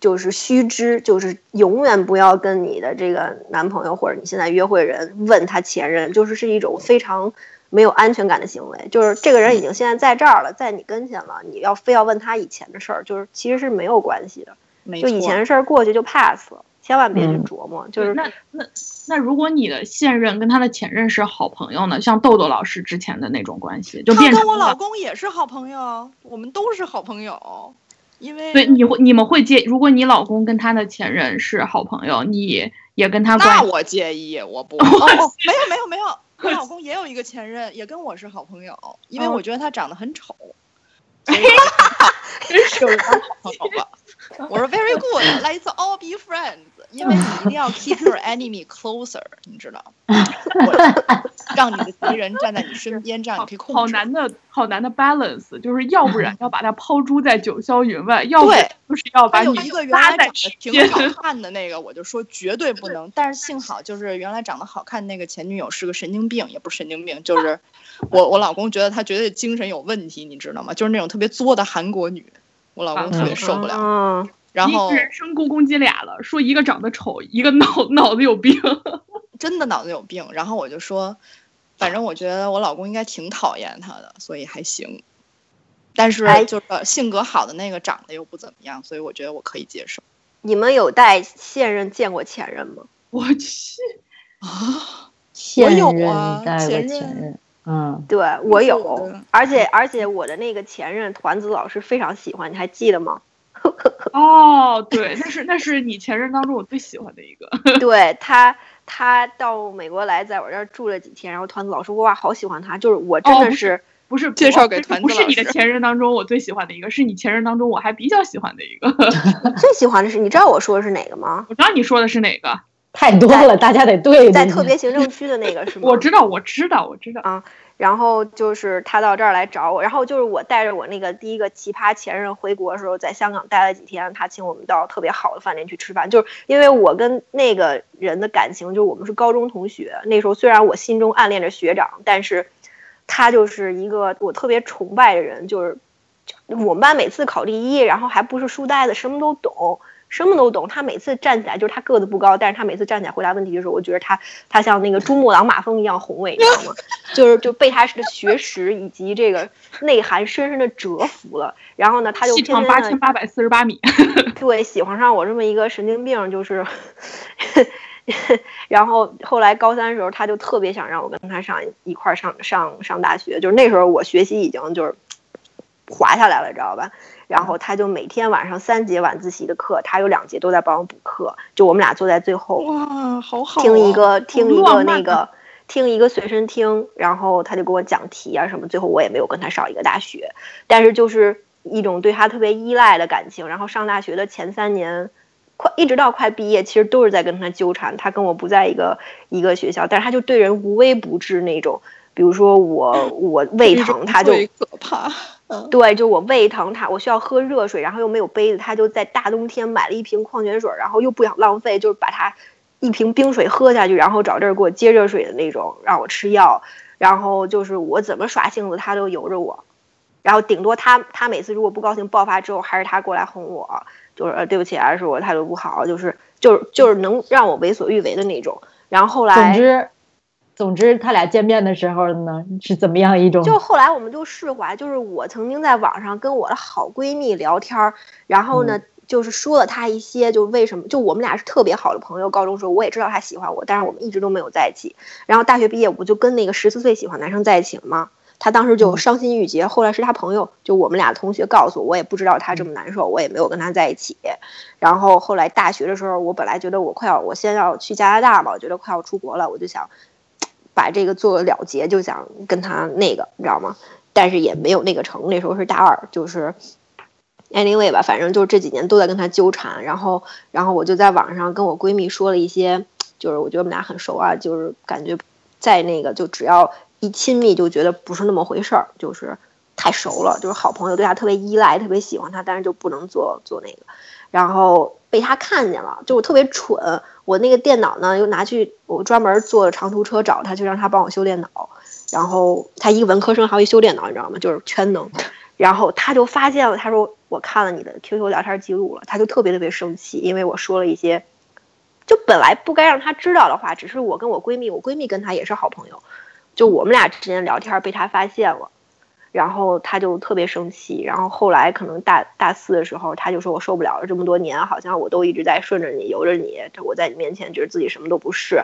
就是须知，就是永远不要跟你的这个男朋友或者你现在约会人问他前任，就是是一种非常没有安全感的行为。就是这个人已经现在在这儿了，在你跟前了，你要非要问他以前的事儿，就是其实是没有关系的。就以前的事儿过去就 pass 了，千万别去琢磨。就是那那那，如果你的现任跟他的前任是好朋友呢？像豆豆老师之前的那种关系，就变成跟我老公也是好朋友，我们都是好朋友。因为对你会你们会介，如果你老公跟他的前任是好朋友，你也跟他关那我介意，我不，没有没有没有，我老公也有一个前任，也跟我是好朋友，因为我觉得他长得很丑 真是当好朋友吧。我说 very good，let's all be friends，因为你一定要 keep your enemy closer，你知道，让你的敌人站在你身边，这样你可以控制。好难的，好难的 balance，就是要不然要把它抛诸在九霄云外，要不就是要把你一个原来长得挺好看的那个，我就说绝对不能。但是幸好就是原来长得好看那个前女友是个神经病，也不是神经病，就是我我老公觉得她绝对精神有问题，你知道吗？就是那种特别作的韩国女。我老公特别受不了，然后人身攻攻击俩了，说一个长得丑，一个脑脑子有病，真的脑子有病。然后我就说，反正我觉得我老公应该挺讨厌他的，所以还行。但是就是性格好的那个长得又不怎么样，所以我觉得我可以接受。你们有带现任见过前任吗？我去啊，现任带过前任。嗯，对我有，而且而且我的那个前任团子老师非常喜欢，你还记得吗？哦，对，那是那是你前任当中我最喜欢的一个。对他，他到美国来，在我这儿住了几天，然后团子老师哇，好喜欢他，就是我真的是不是介绍给团子不是你的前任当中我最喜欢的一个，是你前任当中我还比较喜欢的一个。最喜欢的是，你知道我说的是哪个吗？我知道你说的是哪个。太多了，大家得对。在特别行政区的那个 是吗？我知道，我知道，我知道啊。然后就是他到这儿来找我，然后就是我带着我那个第一个奇葩前任回国的时候，在香港待了几天，他请我们到特别好的饭店去吃饭。就是因为我跟那个人的感情，就是我们是高中同学，那时候虽然我心中暗恋着学长，但是他就是一个我特别崇拜的人，就是我们班每次考第一，然后还不是书呆子，什么都懂。什么都懂，他每次站起来就是他个子不高，但是他每次站起来回答问题的时候，我觉得他他像那个珠穆朗玛峰一样宏伟，你知道吗？就是就被他的学识以及这个内涵深深的折服了。然后呢，他就天天八千八百四十八米，对，喜欢上我这么一个神经病，就是，然后后来高三的时候，他就特别想让我跟他上一块上上上大学，就是那时候我学习已经就是滑下来了，知道吧？然后他就每天晚上三节晚自习的课，他有两节都在帮我补课，就我们俩坐在最后，哇，好好，听一个听一个那个听一个随身听，然后他就给我讲题啊什么，最后我也没有跟他上一个大学，但是就是一种对他特别依赖的感情。然后上大学的前三年，快一直到快毕业，其实都是在跟他纠缠。他跟我不在一个一个学校，但是他就对人无微不至那种。比如说我我胃疼，他就可怕。对，就我胃疼，他我需要喝热水，然后又没有杯子，他就在大冬天买了一瓶矿泉水，然后又不想浪费，就是把它一瓶冰水喝下去，然后找地儿给我接热水的那种，让我吃药。然后就是我怎么耍性子，他都由着我。然后顶多他他每次如果不高兴爆发之后，还是他过来哄我，就是呃对不起啊，是我态度不好，就是就是就是能让我为所欲为的那种。然后后来。总之。总之，他俩见面的时候呢，是怎么样一种？就后来我们就释怀，就是我曾经在网上跟我的好闺蜜聊天，然后呢，就是说了她一些，就为什么，就我们俩是特别好的朋友，高中时候我也知道她喜欢我，但是我们一直都没有在一起。然后大学毕业，我不就跟那个十四岁喜欢男生在一起了嘛。她当时就伤心欲绝。后来是她朋友，就我们俩同学告诉我，我也不知道她这么难受，我也没有跟她在一起。然后后来大学的时候，我本来觉得我快要，我先要去加拿大嘛，我觉得快要出国了，我就想把这个做了结，就想跟他那个，你知道吗？但是也没有那个成。那时候是大二，就是 anyway 吧，反正就是这几年都在跟他纠缠。然后，然后我就在网上跟我闺蜜说了一些，就是我觉得我们俩很熟啊，就是感觉在那个就只要一亲密就觉得不是那么回事儿，就是太熟了，就是好朋友，对他特别依赖，特别喜欢他，但是就不能做做那个。然后被他看见了，就我特别蠢，我那个电脑呢又拿去，我专门坐长途车找他，就让他帮我修电脑。然后他一个文科生，还会修电脑，你知道吗？就是全能。然后他就发现了，他说我看了你的 QQ 聊天记录了，他就特别特别生气，因为我说了一些，就本来不该让他知道的话，只是我跟我闺蜜，我闺蜜跟他也是好朋友，就我们俩之间聊天被他发现了，然后他就特别生气。然后后来可能大大四的时候，他就说我受不了了，这么多年好像我都一直在顺着你，由着你，我在你面前觉得自己什么都不是，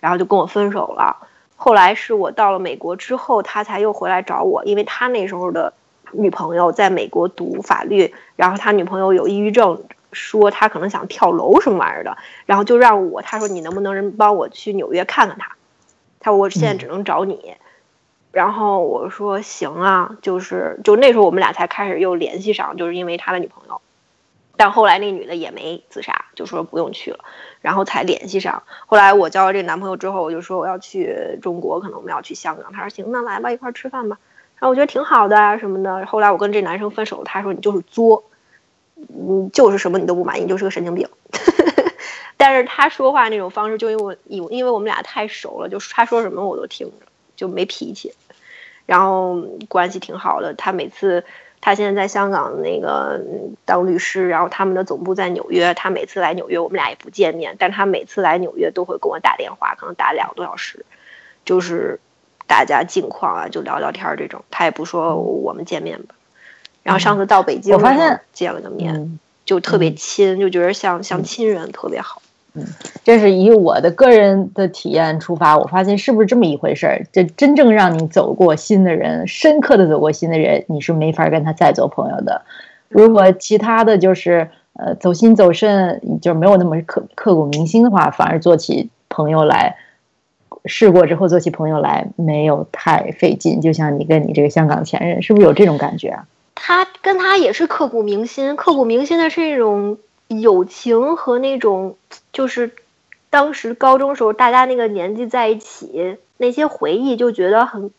然后就跟我分手了。后来是我到了美国之后，他才又回来找我，因为他那时候的女朋友在美国读法律，然后他女朋友有抑郁症，说他可能想跳楼什么玩意儿的，然后就让我，他说你能不能帮我去纽约看看他，他说我现在只能找你，然后我说行啊，就是就那时候我们俩才开始又联系上，就是因为他的女朋友。但后来那女的也没自杀，就说不用去了，然后才联系上。后来我交了这个男朋友之后，我就说我要去中国，可能我们要去香港。他说行，那来吧，一块吃饭吧。然后我觉得挺好的啊什么的。后来我跟这男生分手，他说你就是作，你就是什么你都不满意，你就是个神经病。但是他说话那种方式，就因为我因为我们俩太熟了，就他说什么我都听着，就没脾气，然后关系挺好的。他每次。他现在在香港那个当律师，然后他们的总部在纽约。他每次来纽约，我们俩也不见面，但他每次来纽约都会跟我打电话，可能打两个多小时，就是大家近况啊，就聊聊天这种。他也不说我们见面吧。然后上次到北京，我发现见了个面，就特别亲，就觉得像像亲人，特别好。嗯，这是以我的个人的体验出发，我发现是不是这么一回事儿？这真正让你走过心的人，深刻的走过心的人，你是没法跟他再做朋友的。如果其他的就是呃走心走肾，就没有那么刻刻骨铭心的话，反而做起朋友来，试过之后做起朋友来没有太费劲。就像你跟你这个香港前任，是不是有这种感觉啊？他跟他也是刻骨铭心，刻骨铭心的是一种。友情和那种，就是当时高中时候大家那个年纪在一起那些回忆，就觉得很，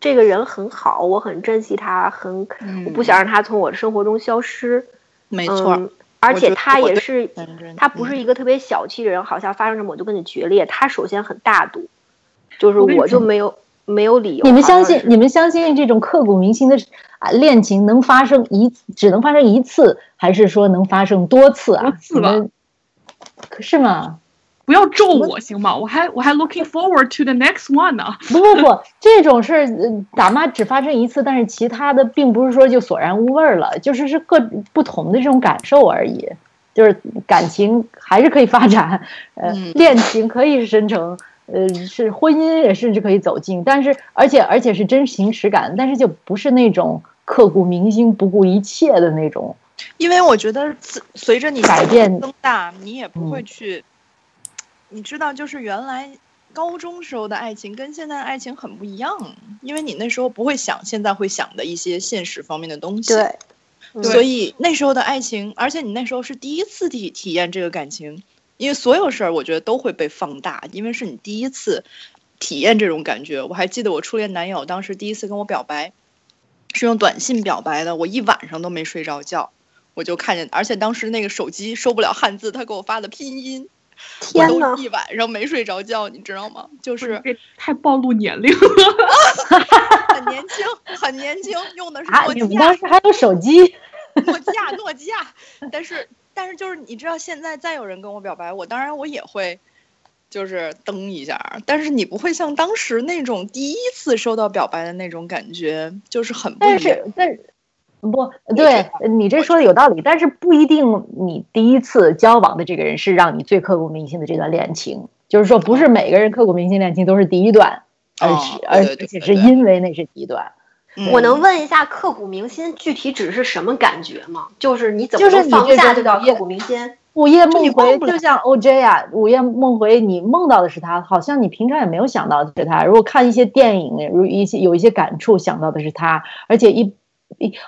这个人很好，我很珍惜他，很我不想让他从我的生活中消失。没错，而且他也是，他不是一个特别小气的人，好像发生什么我就跟你决裂。他首先很大度，就是我就没有。没有理由。你们相信？你们相信这种刻骨铭心的啊恋情能发生一只能发生一次，还是说能发生多次啊？多次吧？可是吗？不要咒我行吗？我还我还 looking forward to the next one 呢。不不不，这种事儿打骂只发生一次，但是其他的并不是说就索然无味了，就是是各不同的这种感受而已。就是感情还是可以发展，呃，恋情可以深成。呃，是婚姻也甚至可以走近，但是而且而且是真情实感，但是就不是那种刻骨铭心、不顾一切的那种。因为我觉得，随着你改变增大，你也不会去，你知道，就是原来高中时候的爱情跟现在的爱情很不一样，因为你那时候不会想现在会想的一些现实方面的东西。对，所以那时候的爱情，而且你那时候是第一次体体验这个感情。因为所有事儿，我觉得都会被放大，因为是你第一次体验这种感觉。我还记得我初恋男友当时第一次跟我表白，是用短信表白的，我一晚上都没睡着觉，我就看见，而且当时那个手机收不了汉字，他给我发的拼音，天呐，一晚上没睡着觉，你知道吗？就是太暴露年龄了，很年轻，很年轻，用的是诺基亚，你们当时还有手机，诺基亚，诺基亚，但是。但是就是你知道，现在再有人跟我表白，我当然我也会，就是登一下。但是你不会像当时那种第一次收到表白的那种感觉，就是很不一样。但是，但不对，你这说的有道理。但是不一定，你第一次交往的这个人是让你最刻骨铭心的这段恋情。就是说，不是每个人刻骨铭心恋情都是第一段。而是而而且是因为那是第一段。我能问一下刻骨铭心具体指是什么感觉吗？就是你怎么放下就叫刻骨铭心？午夜梦回就像 OJ 啊，午夜梦回你梦到的是他，好像你平常也没有想到的是他。如果看一些电影，如一些有一些感触，想到的是他，而且一一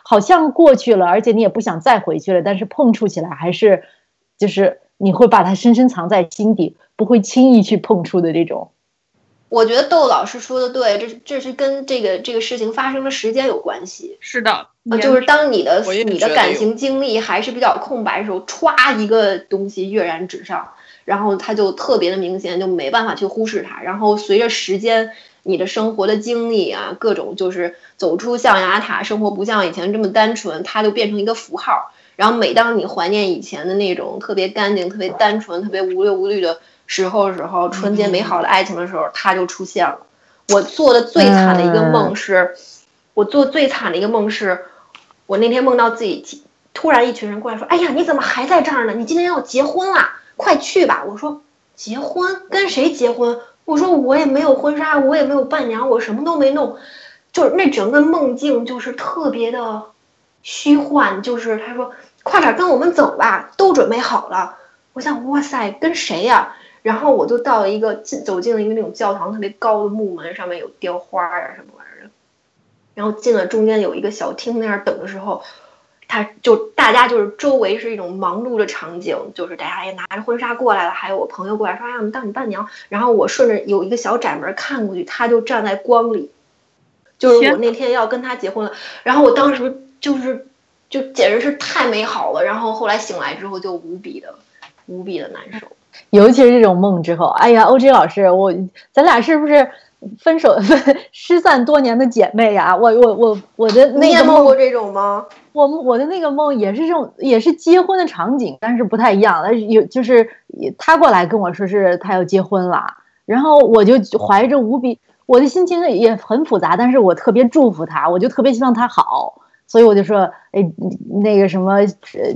好像过去了，而且你也不想再回去了，但是碰触起来还是就是你会把它深深藏在心底，不会轻易去碰触的这种。我觉得窦老师说的对，这这是跟这个这个事情发生的时间有关系。是的，就是当你的你的感情经历还是比较空白的时候，歘一个东西跃然纸上，然后它就特别的明显，就没办法去忽视它。然后随着时间，你的生活的经历啊，各种就是走出象牙塔，生活不像以前这么单纯，它就变成一个符号。然后每当你怀念以前的那种特别干净、特别单纯、特别无忧无虑的。时候时候，纯洁美好的爱情的时候，它就出现了。我做的最惨的一个梦是，我做最惨的一个梦是，我那天梦到自己突然一群人过来说：“哎呀，你怎么还在这儿呢？你今天要结婚了，快去吧！”我说：“结婚？跟谁结婚？”我说：“我也没有婚纱，我也没有伴娘，我什么都没弄。”就是那整个梦境就是特别的虚幻。就是他说：“快点跟我们走吧，都准备好了。”我想：“哇塞，跟谁呀？”然后我就到了一个进走进了一个那种教堂特别高的木门，上面有雕花啊什么玩意儿。然后进了中间有一个小厅那儿等的时候，他就大家就是周围是一种忙碌的场景，就是大家也拿着婚纱过来了，还有我朋友过来说：“哎，我们当你伴娘。”然后我顺着有一个小窄门看过去，他就站在光里，就是我那天要跟他结婚了。然后我当时就是就简直是太美好了。然后后来醒来之后就无比的无比的难受。尤其是这种梦之后，哎呀，O J 老师，我咱俩是不是分手 分失散多年的姐妹呀？我我我我的那个梦过这种吗？我我的那个梦也是这种，也是结婚的场景，但是不太一样。有就是他过来跟我说是他要结婚了，然后我就怀着无比我的心情也很复杂，但是我特别祝福他，我就特别希望他好，所以我就说，哎，那个什么，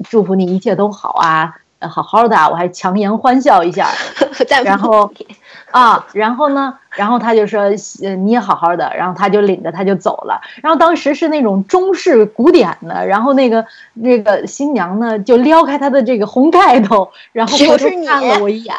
祝福你一切都好啊。好好的，我还强颜欢笑一下，然后 啊，然后呢，然后他就说，呃，你也好好的，然后他就领着他就走了。然后当时是那种中式古典的，然后那个那个新娘呢就撩开她的这个红盖头，然后回头看了我一眼，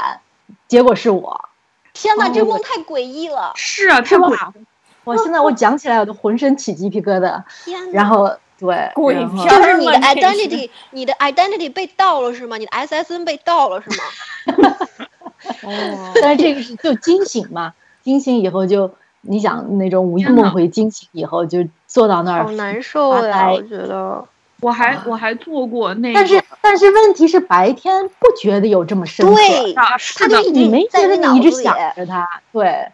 结果是我。天哪，这梦太诡异了。是啊，太诡异。我现在我讲起来我都浑身起鸡皮疙瘩。天然后。对，就是你的 identity，你的 identity 被盗了是吗？你的 SSN 被盗了是吗？哦，但是这个是就惊醒嘛，惊醒以后就你想那种午夜梦回，惊醒以后就坐到那儿，好难受呀！我觉得，我还我还做过那，但是但是问题是白天不觉得有这么深刻，对，他就你没觉得你一直想着他，对。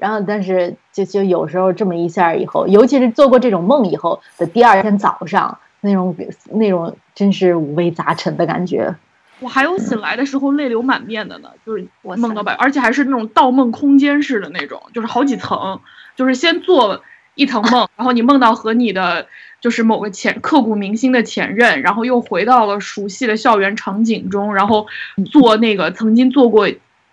然后，但是就就有时候这么一下以后，尤其是做过这种梦以后的第二天早上，那种那种真是五味杂陈的感觉。我还有醒来的时候泪流满面的呢，就是梦到白，而且还是那种盗梦空间式的那种，就是好几层，就是先做一层梦，然后你梦到和你的就是某个前刻骨铭心的前任，然后又回到了熟悉的校园场景中，然后做那个曾经做过。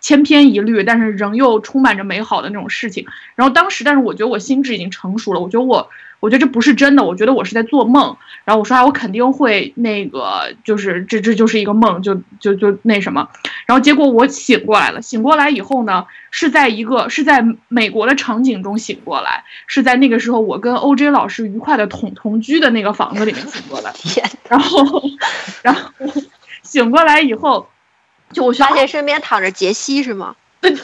千篇一律，但是仍又充满着美好的那种事情。然后当时，但是我觉得我心智已经成熟了。我觉得我，我觉得这不是真的。我觉得我是在做梦。然后我说啊，我肯定会那个，就是这这就是一个梦，就就就那什么。然后结果我醒过来了。醒过来以后呢，是在一个是在美国的场景中醒过来，是在那个时候我跟 OJ 老师愉快的同同居的那个房子里面醒过来。天，然后，然后醒过来以后。就我发现身边躺着杰西是吗？对，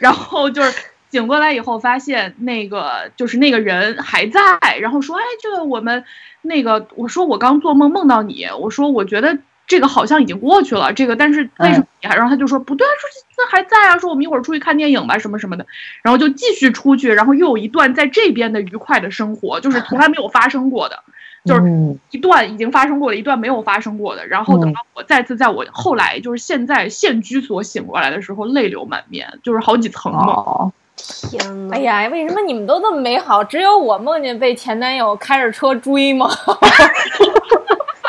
然后就是醒过来以后发现那个就是那个人还在，然后说：“哎，这个我们那个，我说我刚做梦梦到你，我说我觉得这个好像已经过去了，这个但是为什么你还？然后他就说不对，说这还在啊，说我们一会儿出去看电影吧，什么什么的，然后就继续出去，然后又有一段在这边的愉快的生活，就是从来没有发生过的。”就是一段已经发生过的，一段没有发生过的。然后等到我再次在我后来就是现在现居所醒过来的时候，泪流满面，就是好几层梦。天呐！哎呀，为什么你们都这么美好，只有我梦见被前男友开着车追吗？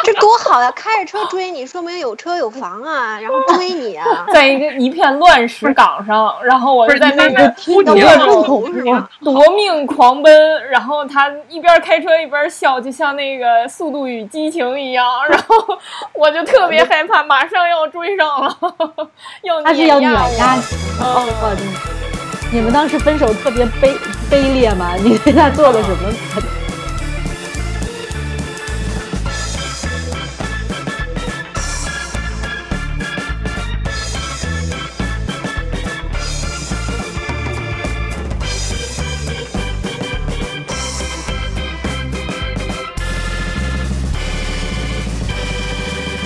这多好呀！开着车追你，说明有车有房啊，然后追你啊，在一个一片乱石岗上，然后我就在那个听着各恐怖，夺命狂奔，然后他一边开车一边笑，就像那个《速度与激情》一样，然后我就特别害怕，马上要追上了，要他是要碾压压你。哦，我的，你们当时分手特别卑卑劣吗？你对他做了什么？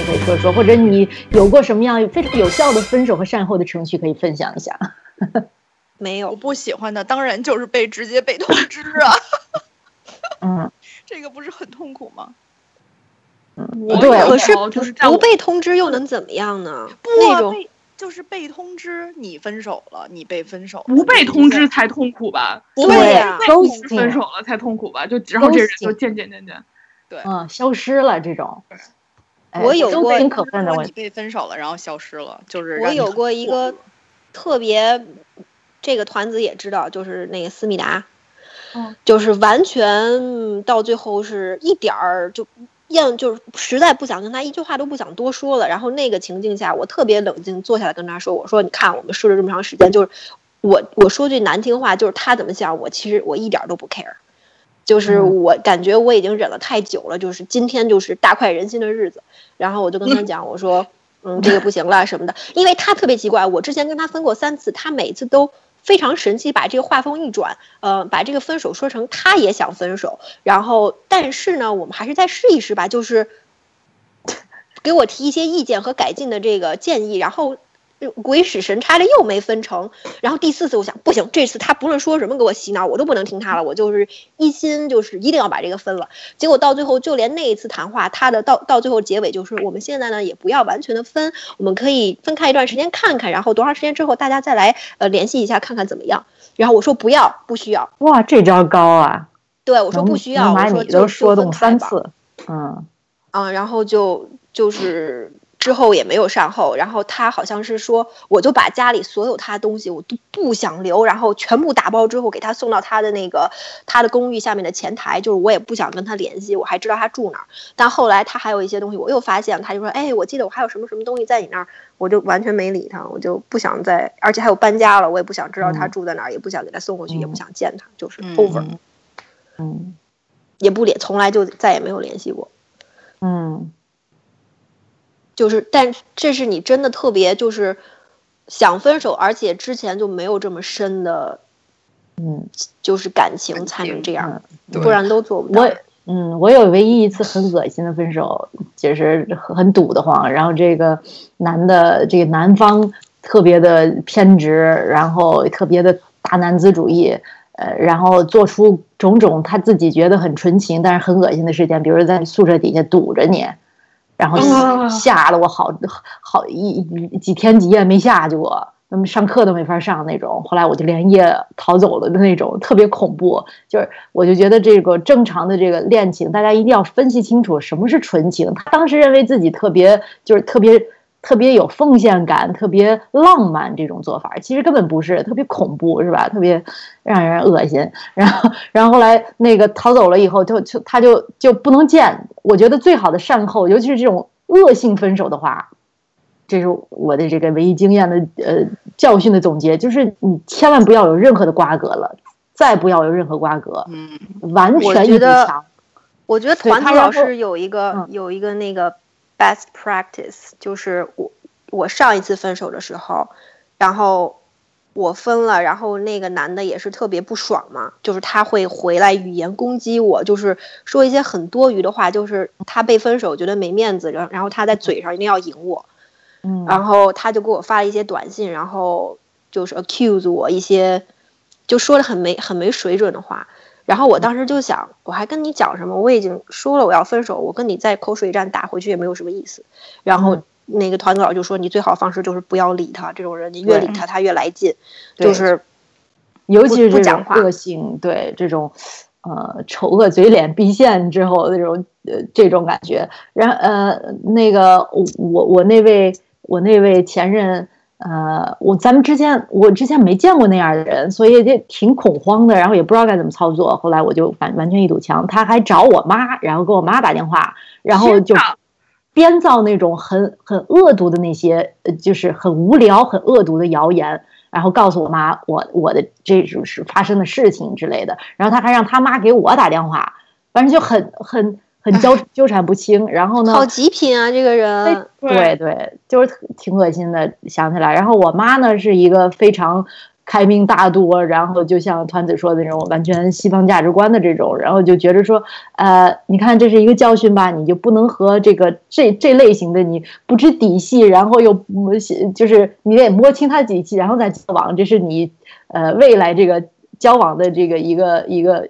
可以说说，或者你有过什么样非常有效的分手和善后的程序，可以分享一下。没有，我不喜欢的当然就是被直接被通知啊。嗯，这个不是很痛苦吗？嗯，我对，可是有就是被通知又能怎么样呢？不那种被就是被通知你分手了，你被分手了，不被通知才痛苦吧？不对呀被通知分手了才痛苦吧？就然后这人就 ghosting 渐渐渐对，嗯，消失了这种。哎我有过都挺可恨的，我说你被分手了，然后消失了，就是我有过一个特别，这个团子也知道，就是那个思密达，嗯就是完全到最后是一点儿就。厌就是实在不想跟他一句话都不想多说了，然后那个情境下，我特别冷静坐下来跟他说：“我说你看，我们试了这么长时间，就是我我说句难听话，就是他怎么想，我其实我一点都不 care，就是嗯我感觉我已经忍了太久了，就是今天就是大快人心的日子。然后我就跟他讲，我说，嗯，这个不行了什么的，因为他特别奇怪，我之前跟他分过三次，他每次都非常神奇，把这个话锋一转，呃，把这个分手说成他也想分手，然后但是呢，我们还是再试一试吧，就是 给我提一些意见和改进的这个建议，然后。呃鬼使神差的又没分成，然后第四次我想不行，这次他不论说什么给我洗脑，我都不能听他了，我就是一心就是一定要把这个分了。结果到最后，就连那一次谈话，他的到到最后结尾就是，我们现在呢也不要完全的分，我们可以分开一段时间看看，然后多长时间之后大家再来呃联系一下，看看怎么样。然后我说不要，不需要。哇，这招高啊！对我说不需要，你都说三次，嗯，啊，然后就就是之后也没有善后，然后他好像是说，我就把家里所有他的东西我都不想留，然后全部打包之后给他送到他的那个他的公寓下面的前台，就是我也不想跟他联系，我还知道他住哪儿，但后来他还有一些东西我又发现，他就说，哎，我记得我还有什么什么东西在你那儿，我就完全没理他，我就不想再，而且还有搬家了，我也不想知道他嗯。住在哪儿，也不想给他送过去，也不嗯。想见他，就是嗯。over，、嗯。嗯。也不联，从来就再也没有联系过。嗯就是，但这是你真的特别就是想分手，而且之前就没有这么深的，嗯，就是感情才能这样，对不然都做不到。我嗯，我有唯一一次很恶心的分手，就是很堵得慌。然后这个男的，这个男方特别的偏执，然后特别的大男子主义，呃，然后做出种种他自己觉得很纯情，但是很恶心的事情，比如在宿舍底下堵着你，然后啊吓得我好好一几天几夜没下去过。那么上课都没法上那种，后来我就连夜逃走了的那种，特别恐怖。就是我就觉得这个正常的这个恋情，大家一定要分析清楚什么是纯情。他当时认为自己特别就是特别特别有奉献感，特别浪漫这种做法，其实根本不是，特别恐怖是吧？特别让人恶心。然后然后后来那个逃走了以后，就就他就就不能见。我觉得最好的善后，尤其是这种恶性分手的话。这是我的这个唯一经验的呃教训的总结，就是你千万不要有任何的瓜葛了，再不要有任何瓜葛，嗯，完全一堵觉得墙。我觉得对团他然后子老师有一个、嗯有一个那个 best practice，就是我我上一次分手的时候，然后我分了，然后那个男的也是特别不爽嘛，就是他会回来语言攻击我，就是说一些很多余的话，就是他被分手觉得没面子，然后然后他在嘴上一定要赢我，嗯，然后他就给我发了一些短信，然后就是 accuse 我一些，就说的很没很没水准的话。然后我当时就想，我还跟你讲什么？我已经说了我要分手，我跟你在口水战打回去也没有什么意思。然后嗯那个团子老就说，你最好方式就是不要理他，这种人你越理他他越来劲，就是尤其是这种不讲话个性，对这种，呃丑恶嘴脸毕现之后那种呃这种感觉。然呃那个我我那位我那位前任。呃，我咱们之前我之前没见过那样的人，所以就挺恐慌的，然后也不知道该怎么操作。后来我就完完全一堵墙，他还找我妈，然后给我妈打电话，然后就编造那种很很恶毒的那些，就是很无聊、很恶毒的谣言，然后告诉我妈我我的这种是发生的事情之类的。然后他还让他妈给我打电话，反正就很很。很纠 纠缠不清，然后呢？好极品啊，这个人。对对，就是挺恶心的。想起来，然后我妈呢是一个非常开明大度，然后就像团子说的那种完全西方价值观的这种，然后就觉得说，呃，你看这是一个教训吧，你就不能和这个这这类型的你不知底细，然后又就是你得摸清他的底细，然后再交往，这是你呃未来这个交往的这个一个一个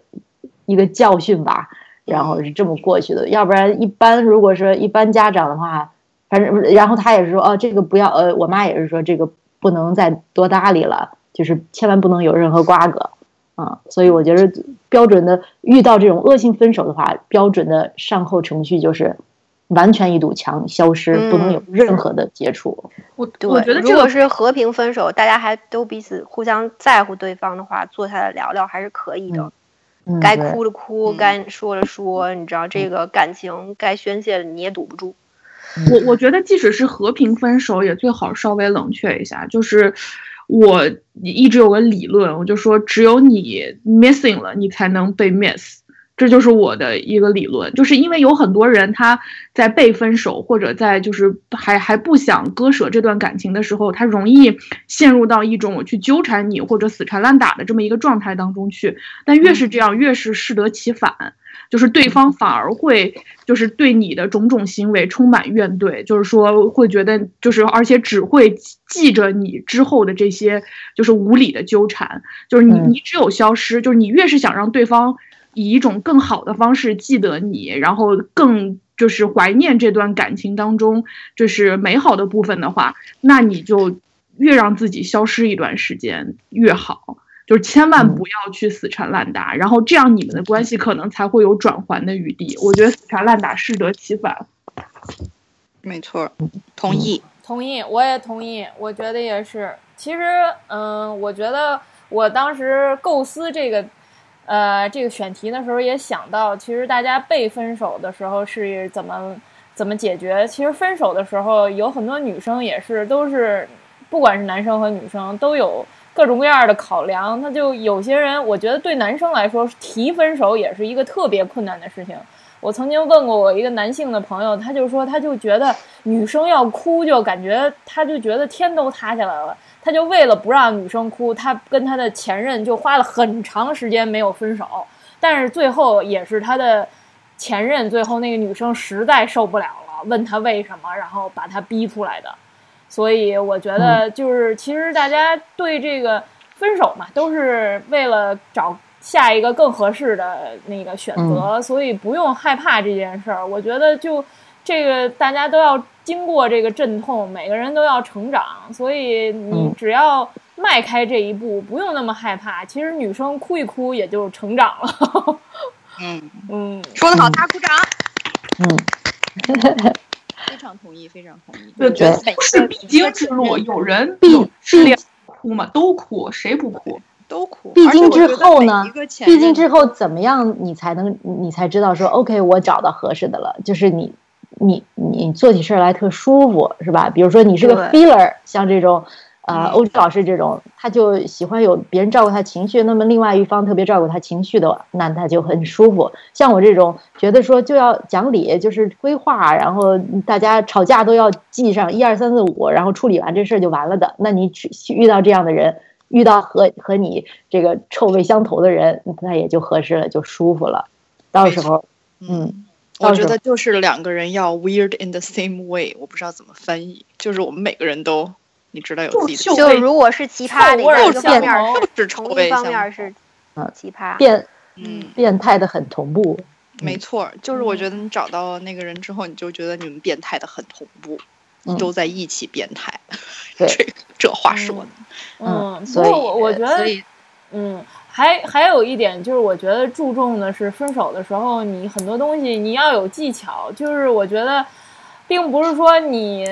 一个教训吧。然后是这么过去的，要不然一般如果说一般家长的话，反正然后他也是说哦，这个不要呃，我妈也是说这个不能再多搭理了，就是千万不能有任何瓜葛啊。所以我觉得标准的遇到这种恶性分手的话，标准的善后程序就是完全一堵墙消失，不能有任何的接触。我我觉得如果是和平分手，大家还都彼此互相在乎对方的话，坐下来聊聊还是可以的。该哭的哭，该说的说，你知道这个感情该宣泄的你也堵不住。我我觉得即使是和平分手，也最好稍微冷却一下。就是我一直有个理论，我就说只有你 missing 了，你才能被 miss。这就是我的一个理论，就是因为有很多人他在被分手或者在就是还还不想割舍这段感情的时候，他容易陷入到一种我去纠缠你或者死缠烂打的这么一个状态当中去。但越是这样，越是适得其反，就是对方反而会就是对你的种种行为充满怨怼，就是说会觉得就是而且只会记着你之后的这些就是无理的纠缠，就是你你只有消失，就是你越是想让对方。以一种更好的方式记得你，然后更就是怀念这段感情当中就是美好的部分的话，那你就越让自己消失一段时间越好，就是千万不要去死缠烂打，然后这样你们的关系可能才会有转圜的余地。我觉得死缠烂打适得其反。没错，同意，同意，我也同意，我觉得也是。其实，嗯，我觉得我当时构思这个。呃，这个选题的时候也想到，其实大家被分手的时候是怎么怎么解决？其实分手的时候有很多女生也是都是，不管是男生和女生都有各种各样的考量。那就有些人，我觉得对男生来说提分手也是一个特别困难的事情。我曾经问过我一个男性的朋友，他就说他就觉得女生要哭就感觉他就觉得天都塌下来了。他就为了不让女生哭，他跟他的前任就花了很长时间没有分手，但是最后也是他的前任，最后那个女生实在受不了了，问他为什么，然后把他逼出来的。所以我觉得，就是其实大家对这个分手嘛，都是为了找下一个更合适的那个选择，所以不用害怕这件事儿。我觉得就这个大家都要。经过这个阵痛，每个人都要成长，所以你只要迈开这一步，不用那么害怕。其实女生哭一哭，也就成长了。嗯 嗯，说得好，大鼓掌。嗯，非常同意，非常同意。对对，是必经之路，有人必失恋哭嘛，都哭，谁不哭？都哭。必经之后呢？必经之后怎么样？你才能，你才知道说，OK，我找到合适的了，就是你。你你做起事儿来特舒服是吧？比如说你是个 feeler，像这种，呃，欧洲老师这种，他就喜欢有别人照顾他情绪，那么另外一方特别照顾他情绪的，那他就很舒服。像我这种觉得说就要讲理，就是规划，然后大家吵架都要记上一二三四五，然后处理完这事儿就完了的。那你遇到这样的人，遇到和和你这个臭味相投的人，那也就合适了，就舒服了。到时候，嗯。我觉得就是两个人要 weird in the same way，我不知道怎么翻译，就是我们每个人都，你知道有自己的，就如果是奇葩的一个方面是臭味，一方面是嗯奇葩变嗯。变态的很同步，没错，就是我觉得你找到那个人之后，你就觉得你们变态的很同步，都在一起变态，这这话说的，嗯，所以我我觉得，嗯。还还有一点就是，我觉得注重的是分手的时候，你很多东西你要有技巧。就是我觉得，并不是说你，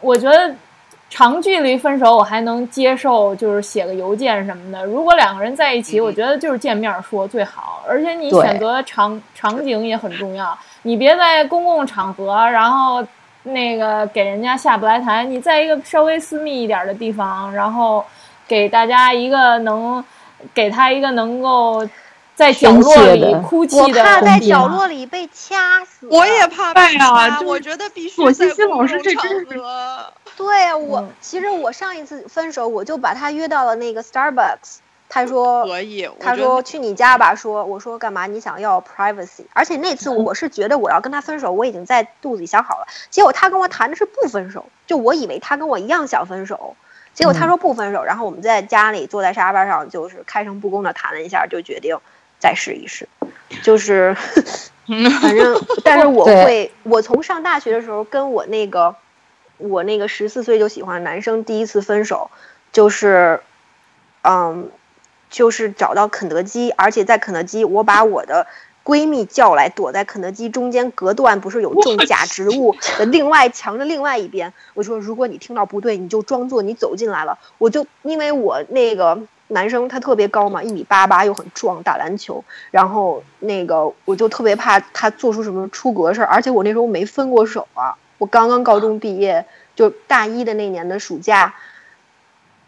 我觉得长距离分手我还能接受，就是写个邮件什么的。如果两个人在一起，我觉得就是见面说最好。而且你选择场场景也很重要，你别在公共场合，然后那个给人家下不来台。你在一个稍微私密一点的地方，然后给大家一个能。给他一个能够在角落里哭泣的，我怕在角落里被掐死。我也怕被掐，我觉得必须我欣欣老师这真是。对我，其实我上一次分手，我就把他约到了那个 Starbucks。他说可以，他说去你家吧。说我说干嘛？你想要 privacy？而且那次我是觉得我要跟他分手，我已经在肚子里想好了。结果他跟我谈的是不分手，就我以为他跟我一样想分手。结果他说不分手，然后我们在家里坐在沙发上，就是开诚布公的谈了一下，就决定再试一试。就是，反正，但是我会，我从上大学的时候跟我那个，我那个十四岁就喜欢的男生第一次分手，就是，嗯，就是找到肯德基，而且在肯德基，我把我的。闺蜜叫来，躲在肯德基中间隔断，不是有种假植物的另外墙的另外一边。我说，如果你听到不对，你就装作你走进来了。我就因为我那个男生他特别高嘛，一米八八又很壮，打篮球。然后那个我就特别怕他做出什么出格事儿，而且我那时候没分过手啊，我刚刚高中毕业，就大一的那年的暑假，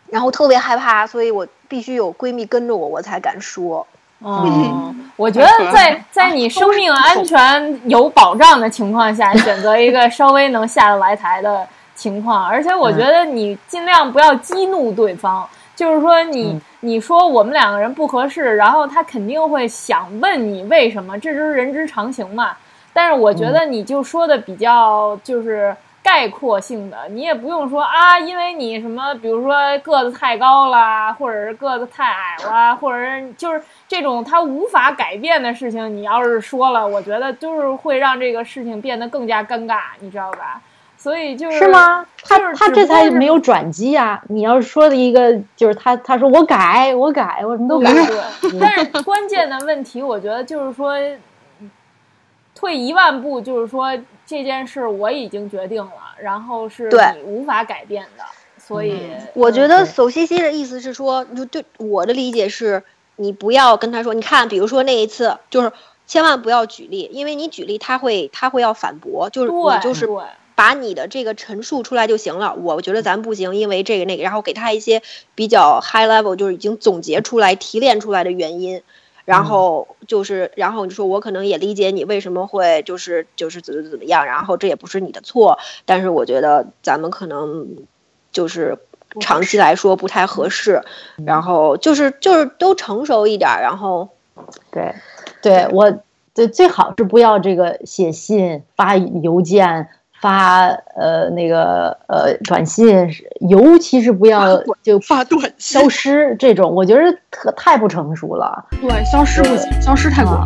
然后特别害怕，所以我必须有闺蜜跟着我，我才敢说。哦，我觉得在 在你生命安全有保障的情况下，选择一个稍微能下得来台的情况，而且我觉得你尽量不要激怒对方。就是说，你你说我们两个人不合适，然后他肯定会想问你为什么，这就是人之常情嘛。但是我觉得你就说的比较就是。概括性的，你也不用说啊，因为你什么，比如说个子太高啦，或者是个子太矮啦，或者是就是这种他无法改变的事情，你要是说了，我觉得就是会让这个事情变得更加尴尬，你知道吧？所以就是是吗？他他这才没有转机啊！你要是说的一个就是他他说我改我改我什么都改，但是关键的问题，我觉得就是说退一万步，就是说。这件事我已经决定了，然后是你无法改变的，所以我觉得索西西的意思是说，就对我的理解是，你不要跟他说，你看，比如说那一次，就是千万不要举例，因为你举例他会他会要反驳，就是你就是把你的这个陈述出来就行了。我觉得咱不行，因为这个那个，然后给他一些比较 high level，就是已经总结出来、提炼出来的原因。然后就是，然后你说我可能也理解你为什么会就是就是怎么怎么样，然后这也不是你的错，但是我觉得咱们可能就是长期来说不太合适，然后就是就是都成熟一点，然后对，对我对最好是不要这个写信发邮件。发呃那个呃短信，尤其是不要就发短信消失这种，我觉得特太不成熟了。对，消失不行，消失太过。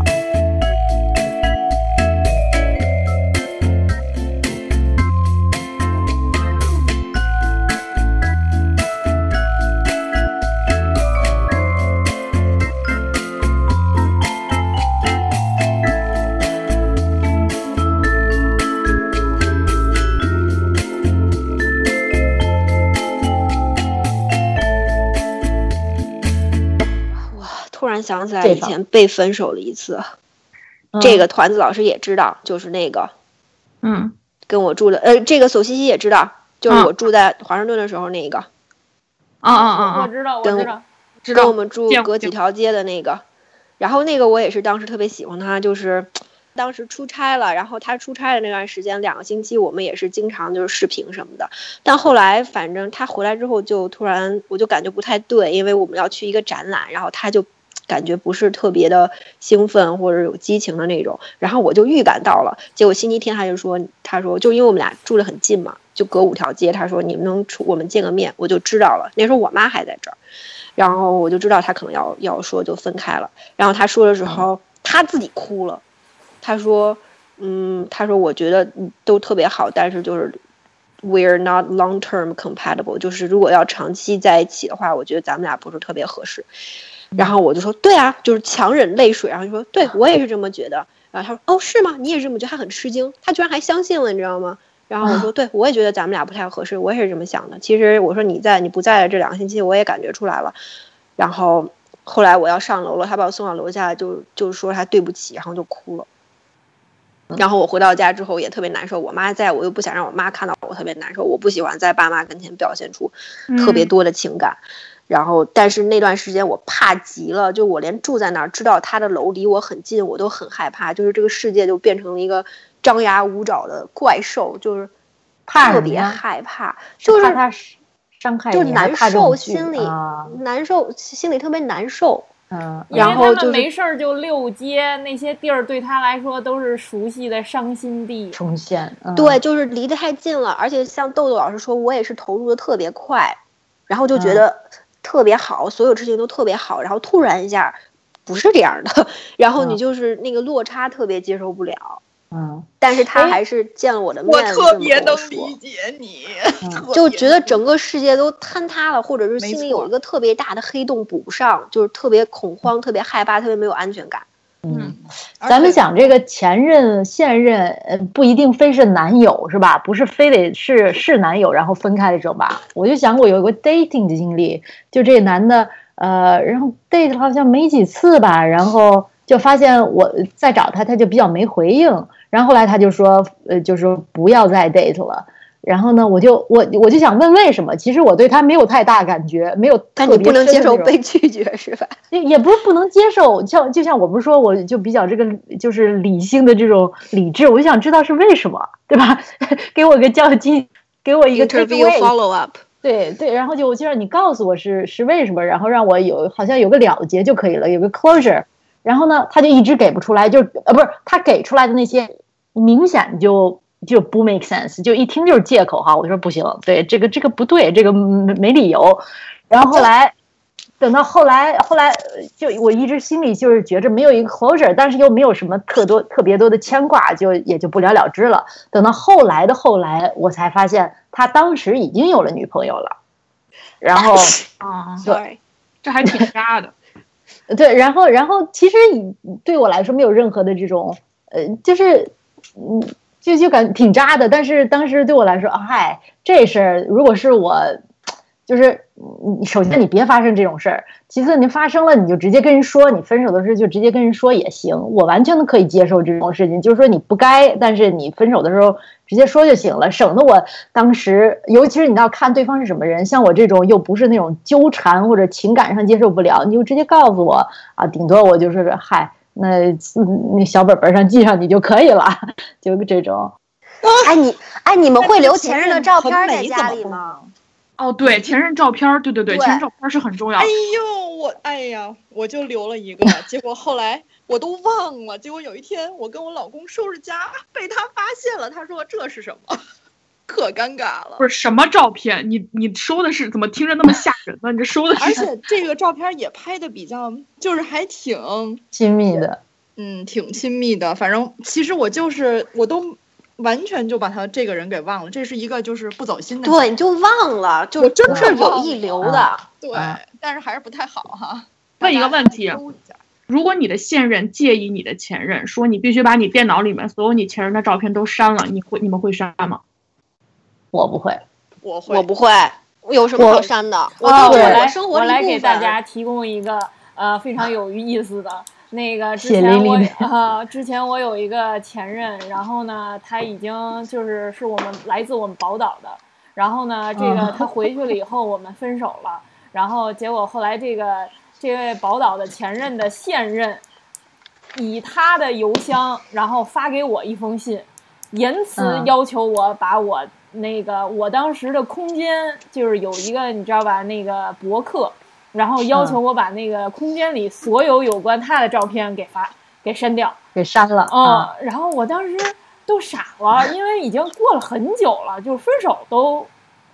想起来以前被分手了一次，这个团子老师也知道，就是那个，嗯，跟我住的，呃，这个索西西也知道，就是我住在华盛顿的时候那个，啊啊啊！我知道，我知道，跟我们住隔几条街的那个，然后那个我也是当时特别喜欢他，就是 当时出差了，然后他出差的那段时间两个星期，我们也是经常就是视频什么的，但后来反正他回来之后就突然我就感觉不太对，因为我们要去一个展览，然后他就。感觉不是特别的兴奋或者有激情的那种，然后我就预感到了。结果星期天他就说，他说就因为我们俩住得很近嘛，就隔五条街。他说你们能出我们见个面，我就知道了。那时候我妈还在这儿，然后我就知道他可能要要说就分开了。然后他说的时候，他自己哭了。他说，嗯，他说我觉得都特别好，但是就是 we're not long term compatible，就是如果要长期在一起的话，我觉得咱们俩不是特别合适。然后我就说对啊，就是强忍泪水，然后就说对我也是这么觉得。然后他说哦是吗？你也这么觉得？他很吃惊，他居然还相信了，你知道吗？然后我说对，我也觉得咱们俩不太合适，我也是这么想的。其实我说你在你不在的这两个星期，我也感觉出来了。然后后来我要上楼了，他把我送到楼下，就就说他对不起，然后就哭了。然后我回到家之后也特别难受，我妈在我又不想让我妈看到我特别难受，我不喜欢在爸妈跟前表现出特别多的情感。然后，但是那段时间我怕极了，就我连住在那儿，知道他的楼离我很近，我都很害怕。就是这个世界就变成了一个张牙舞爪的怪兽，就是特别害怕，就是他伤害，就难受，心里难受，心里特别难受。嗯，然后就没事儿就溜街，那些地儿对他来说都是熟悉的伤心地。重现，对，就是离得太近了，而且像豆豆老师说，我也是投入的特别快，然后就觉得特别好，所有事情都特别好，然后突然一下不是这样的，然后你就是那个落差特别接受不了。嗯，但是他还是见了我的面，我特别能理解你，就觉得整个世界都坍塌了，或者是心里有一个特别大的黑洞补不上，就是特别恐慌、特别害怕、特别没有安全感。嗯，咱们讲这个前任、现任，呃，不一定非是男友是吧？不是非得是是男友然后分开的这种吧？我就想过有一个 dating 的经历，就这男的，呃，然后 date 好像没几次吧，然后就发现我再找他，他就比较没回应。然后后来他就说，呃，就说不要再 date 了。然后呢，我就我我就想问为什么？其实我对他没有太大感觉，没有特别不能接受被拒绝是吧？也也不是不能接受，像就像我不是说我就比较这个就是理性的这种理智，我就想知道是为什么，对吧？给我个较劲，给我一个 interview follow up。对对，然后就我就让你告诉我是是为什么，然后让我有好像有个了结就可以了，有个 closure。然后呢，他就一直给不出来，就呃不是他给出来的那些。明显就就不 make sense，就一听就是借口哈。我说不行，对这个这个不对，这个没理由。然后后来等到后来后来，就我一直心里就是觉着没有一个 closure，但是又没有什么特多特别多的牵挂，就也就不了了之了。等到后来的后来，我才发现他当时已经有了女朋友了。然后啊，对，这还挺渣的。对，然后然后其实对我来说没有任何的这种呃，就是。嗯，就就感挺渣的，但是当时对我来说，嗨，这事儿如果是我，就是你首先你别发生这种事儿，其次你发生了你就直接跟人说，你分手的时候就直接跟人说也行，我完全的可以接受这种事情，就是说你不该，但是你分手的时候直接说就行了，省得我当时，尤其是你要看对方是什么人，像我这种又不是那种纠缠或者情感上接受不了，你就直接告诉我啊，顶多我就是嗨。那那小本本上记上你就可以了，就这种。哎，你哎，你们会留前任的照片在家里吗？哦，对，前任照片，对对对，前任照片是很重要。哎呦，我哎呀，我就留了一个，结果后来我都忘了。结果有一天，我跟我老公收拾家，被他发现了，他说这是什么？可尴尬了，不是什么照片？你你收的是怎么听着那么吓人呢？你这收的是，而且这个照片也拍的比较，就是还挺亲密的，嗯，挺亲密的。反正其实我就是我都完全就把他这个人给忘了，这是一个就是不走心的，对，你就忘了，就真是有意留的，对，但是还是不太好哈。问一个问题，如果你的现任介意你的前任，说你必须把你电脑里面所有你前任的照片都删了，你会你们会删吗？我不会，我会，我不会，我有什么可删的？我我来，我来给大家提供一个呃非常有意思的那个。之前我啊，之前我有一个前任，然后呢，他已经就是是我们来自我们宝岛的，然后呢，这个他回去了以后，我们分手了，然后结果后来这个这位宝岛的前任的现任，以他的邮箱，然后发给我一封信，言辞要求我把我。那个我当时的空间就是有一个你知道吧，那个博客，然后要求我把那个空间里所有有关他的照片给发给删掉，给删了啊。然后我当时都傻了，因为已经过了很久了，就是分手都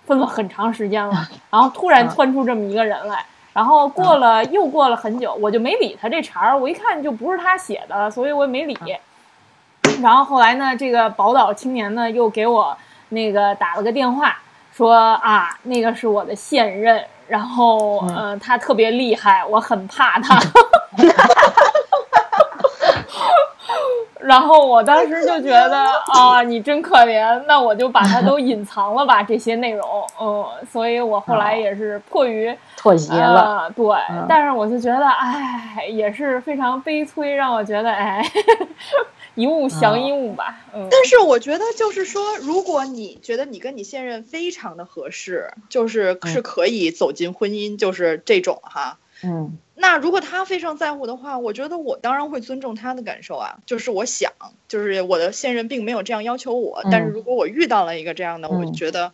分了很长时间了，然后突然窜出这么一个人来，然后过了又过了很久，我就没理他这茬儿，我一看就不是他写的，所以我也没理。然后后来呢，这个宝岛青年呢又给我。那个打了个电话，说啊，那个是我的现任，然后嗯，他特别厉害，我很怕他。然后我当时就觉得啊，你真可怜，那我就把它都隐藏了吧，这些内容，嗯，所以我后来也是迫于妥协了，对，但是我就觉得，哎，也是非常悲催，让我觉得，哎，一物降一物吧，嗯。但是我觉得，就是说，如果你觉得你跟你现任非常的合适，就是是可以走进婚姻，就是这种哈，嗯。那如果他非常在乎的话，我觉得我当然会尊重他的感受啊。就是我想，就是我的现任并没有这样要求我，但是如果我遇到了一个这样的，我觉得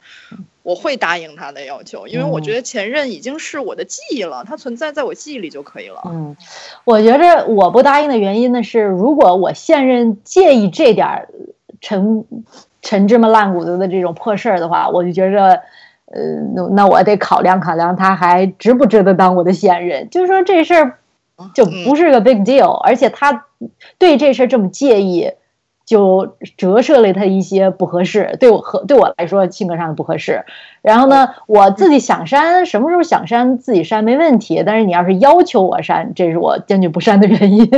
我会答应他的要求，因为我觉得前任已经是我的记忆了，他存在在我记忆里就可以了。嗯，我觉着我不答应的原因呢是，如果我现任介意这点陈陈芝麻烂谷子的这种破事儿的话，我就觉着。呃，那那我得考量考量，他还值不值得当我的现任？就是说这事儿就不是个 big deal，而且他对这事儿这么介意，就折射了他一些不合适。对我和对我来说，性格上的不合适。然后呢，我自己想删，什么时候想删自己删没问题。但是你要是要求我删，这是我坚决不删的原因。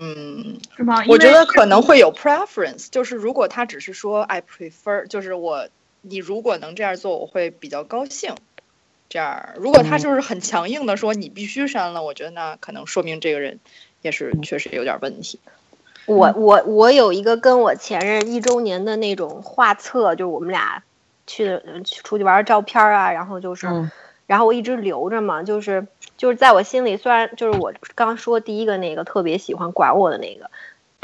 嗯，是吗？我觉得可能会有 preference，就是如果他只是说 I prefer，就是我。你如果能这样做，我会比较高兴。这样，如果他就是很强硬的说你必须删了，我觉得那可能说明这个人也是确实有点问题。我我我有一个跟我前任一周年的那种画册，就是我们俩去的出去玩的照片啊，然后就是，然后我一直留着嘛，就是就是在我心里，虽然就是我刚说第一个那个特别喜欢管我的那个。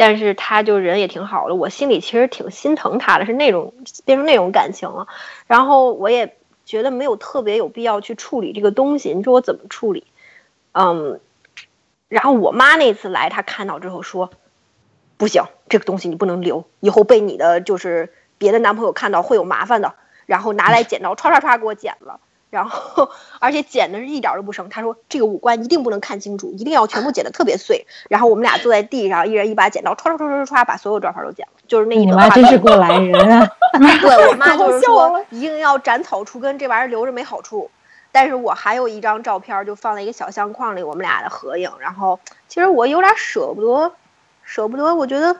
但是他就人也挺好的，我心里其实挺心疼他的，是那种变成那种感情了。然后我也觉得没有特别有必要去处理这个东西。你说我怎么处理？嗯，然后我妈那次来，她看到之后说：“不行，这个东西你不能留，以后被你的就是别的男朋友看到会有麻烦的。”然后拿来剪刀，唰唰唰给我剪了。然后，而且剪的是一点都不生。他说这个五官一定不能看清楚，一定要全部剪的特别碎。然后我们俩坐在地上，一人一把剪刀，唰唰唰唰唰把所有照片都剪了。就是那一你妈真是过来人啊！对我妈 就是说，一定要斩草除根，这玩意儿留着没好处。但是我还有一张照片，就放在一个小相框里，我们俩的合影。然后其实我有点舍不得，舍不得，我觉得。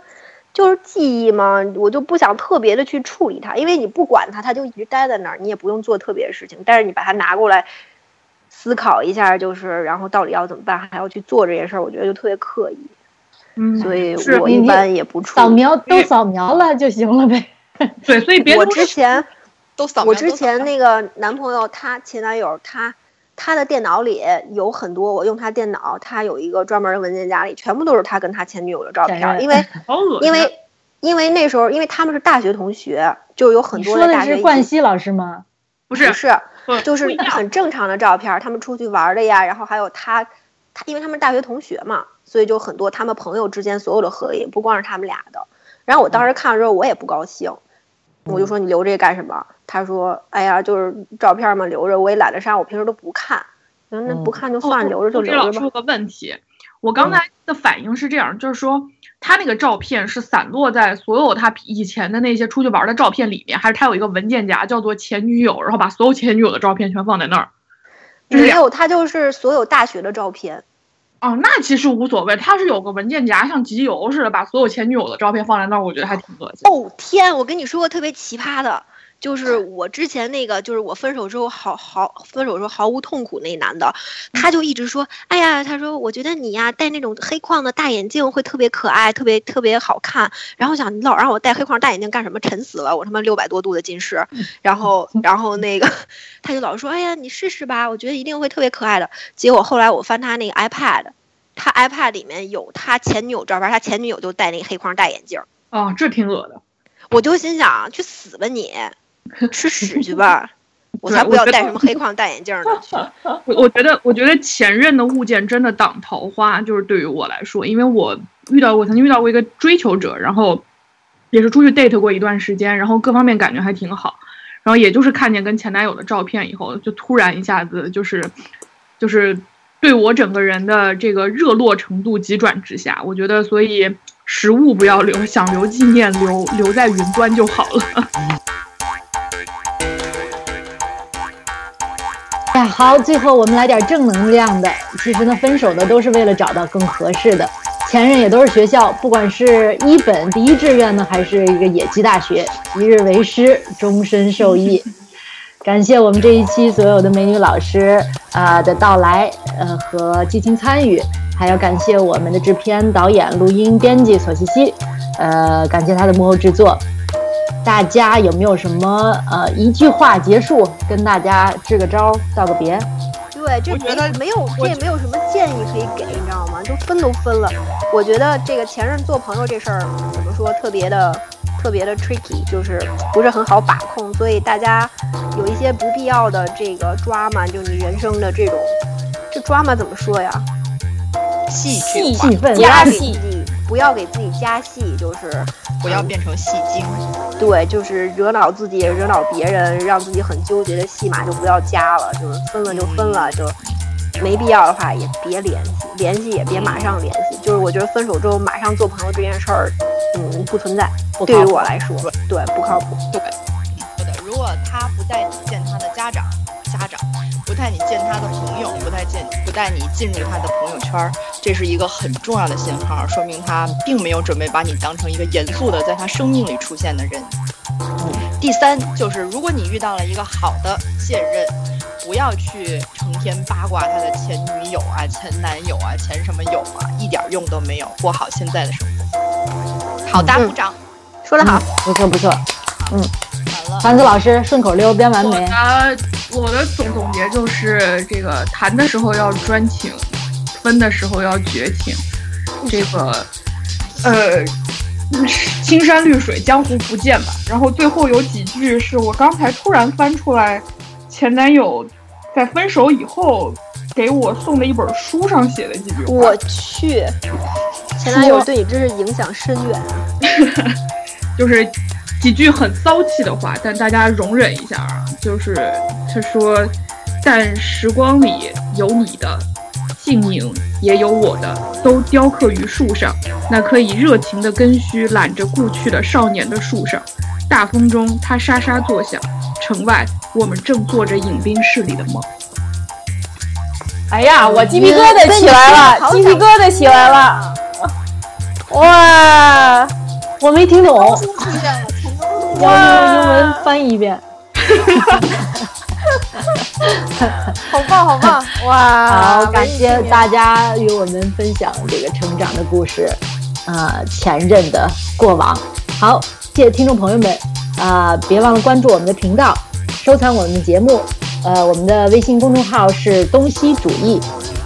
就是记忆嘛，我就不想特别的去处理它，因为你不管它，它就一直待在那儿，你也不用做特别的事情。但是你把它拿过来思考一下，就是然后到底要怎么办，还要去做这件事儿，我觉得就特别刻意。嗯，所以我一般也不处理。扫描都扫描了就行了呗。对，所以别我之前都扫描。我之前那个男朋友，他前男友，他。他的电脑里有很多，我用他电脑，他有一个专门的文件夹里，全部都是他跟他前女友的照片。因为，因为，因为那时候，因为他们是大学同学，就有很多的大学。说的是冠希老师吗？不是，不是，就是很正常的照片。他们出去玩的呀，然后还有他，他因为他们大学同学嘛，所以就很多他们朋友之间所有的合影，不光是他们俩的。然后我当时看了之后，我也不高兴。我就说你留这个干什么？他说：“哎呀，就是照片嘛，留着我也懒得删，我平时都不看。那不看就算，留着就留着吧。”说个问题，我刚才的反应是这样，就是说他那个照片是散落在所有他以前的那些出去玩的照片里面，还是他有一个文件夹叫做前女友，然后把所有前女友的照片全放在那儿？没有，他就是所有大学的照片。哦，那其实无所谓，他是有个文件夹，像集邮似的，把所有前女友的照片放在那儿，我觉得还挺恶心。哦天，我跟你说个特别奇葩的，就是我之前那个，就是我分手之后毫毫分手时候毫无痛苦那男的，他就一直说，哎呀，他说我觉得你呀戴那种黑框的大眼镜会特别可爱，特别特别好看。然后想你老让我戴黑框大眼镜干什么？沉死了，我他妈六百多度的近视。然后然后那个他就老说，哎呀，你试试吧，我觉得一定会特别可爱的。结果后来我翻他那个 iPad。他 iPad 里面有他前女友照片，他前女友就戴那个黑框大眼镜哦，这挺恶的。我就心想，去死吧你，吃屎去吧！我才不要戴什么黑框大眼镜呢。我我觉得，我觉得前任的物件真的挡桃花，就是对于我来说，因为我遇到过，曾经遇到过一个追求者，然后也是出去 date 过一段时间，然后各方面感觉还挺好，然后也就是看见跟前男友的照片以后，就突然一下子就是就是。对我整个人的这个热络程度急转直下，我觉得，所以实物不要留，想留纪念留留在云端就好了。哎，好，最后我们来点正能量的。其实呢，分手的都是为了找到更合适的。前任也都是学校，不管是一本第一志愿呢，还是一个野鸡大学，一日为师，终身受益。感谢我们这一期所有的美女老师啊的到来，呃和激情参与，还要感谢我们的制片、导演、录音、编辑索西西，呃，感谢他的幕后制作。大家有没有什么呃一句话结束，跟大家支个招，道个别？对，这没没有，这也没有什么建议可以给，你知道吗？就分都分了。我觉得这个前任做朋友这事儿怎么说，特别的特别的 tricky，就是不是很好把控，所以大家有一些不必要的这个 drama，就你人生的这种，这 drama 怎么说呀？戏戏剧份加戏，不要给自己加戏，就是不要变成戏精。对，就是惹恼自己，惹恼别人，让自己很纠结的戏码就不要加了，就是分了就分了，就没必要的话也别联系，联系也别马上联系。就是我觉得分手之后马上做朋友这件事儿，嗯，不存在。对于我来说，对，不靠谱。对。如果他不带你见他的家长，家长不带你见他的朋友，不带见不带你进入他的朋友圈，这是一个很重要的信号，说明他并没有准备把你当成一个严肃的在他生命里出现的人。嗯，第三就是如果你遇到了一个好的现任，不要去成天八卦他的前女友啊、前男友啊、前什么友啊，一点用都没有，过好现在的生活。好，的鼓掌，说得好，不错不错，嗯。完了，樊子老师顺口溜编完没？我的我的总总结就是，这个谈的时候要专情，分的时候要绝情。这个，呃，青山绿水，江湖不见吧。然后最后有几句是我刚才突然翻出来，前男友在分手以后给我送的一本书上写的几句话。我去，前男友对你真是影响深远啊！就是几句很骚气的话，但大家容忍一下啊。就是他说：“但时光里有你的姓名，也有我的，都雕刻于树上。那可以热情的根须揽着故去的少年的树上。大风中，它沙沙作响。城外，我们正做着饮冰室里的梦。哎呀，我鸡皮疙瘩起来了，鸡皮疙瘩起来了！哇，我没听懂，哇，要用英文翻译一遍。好 棒好棒！哇，好，感谢大家与我们分享这个成长的故事，啊、前任的过往。好，谢谢听众朋友们，啊、别忘了关注我们的频道，收藏我们的节目。呃，我们的微信公众号是东西主义。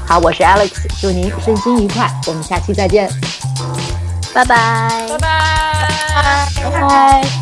好，我是 Alex，祝您身心愉快，我们下期再见，拜拜拜拜。拜拜。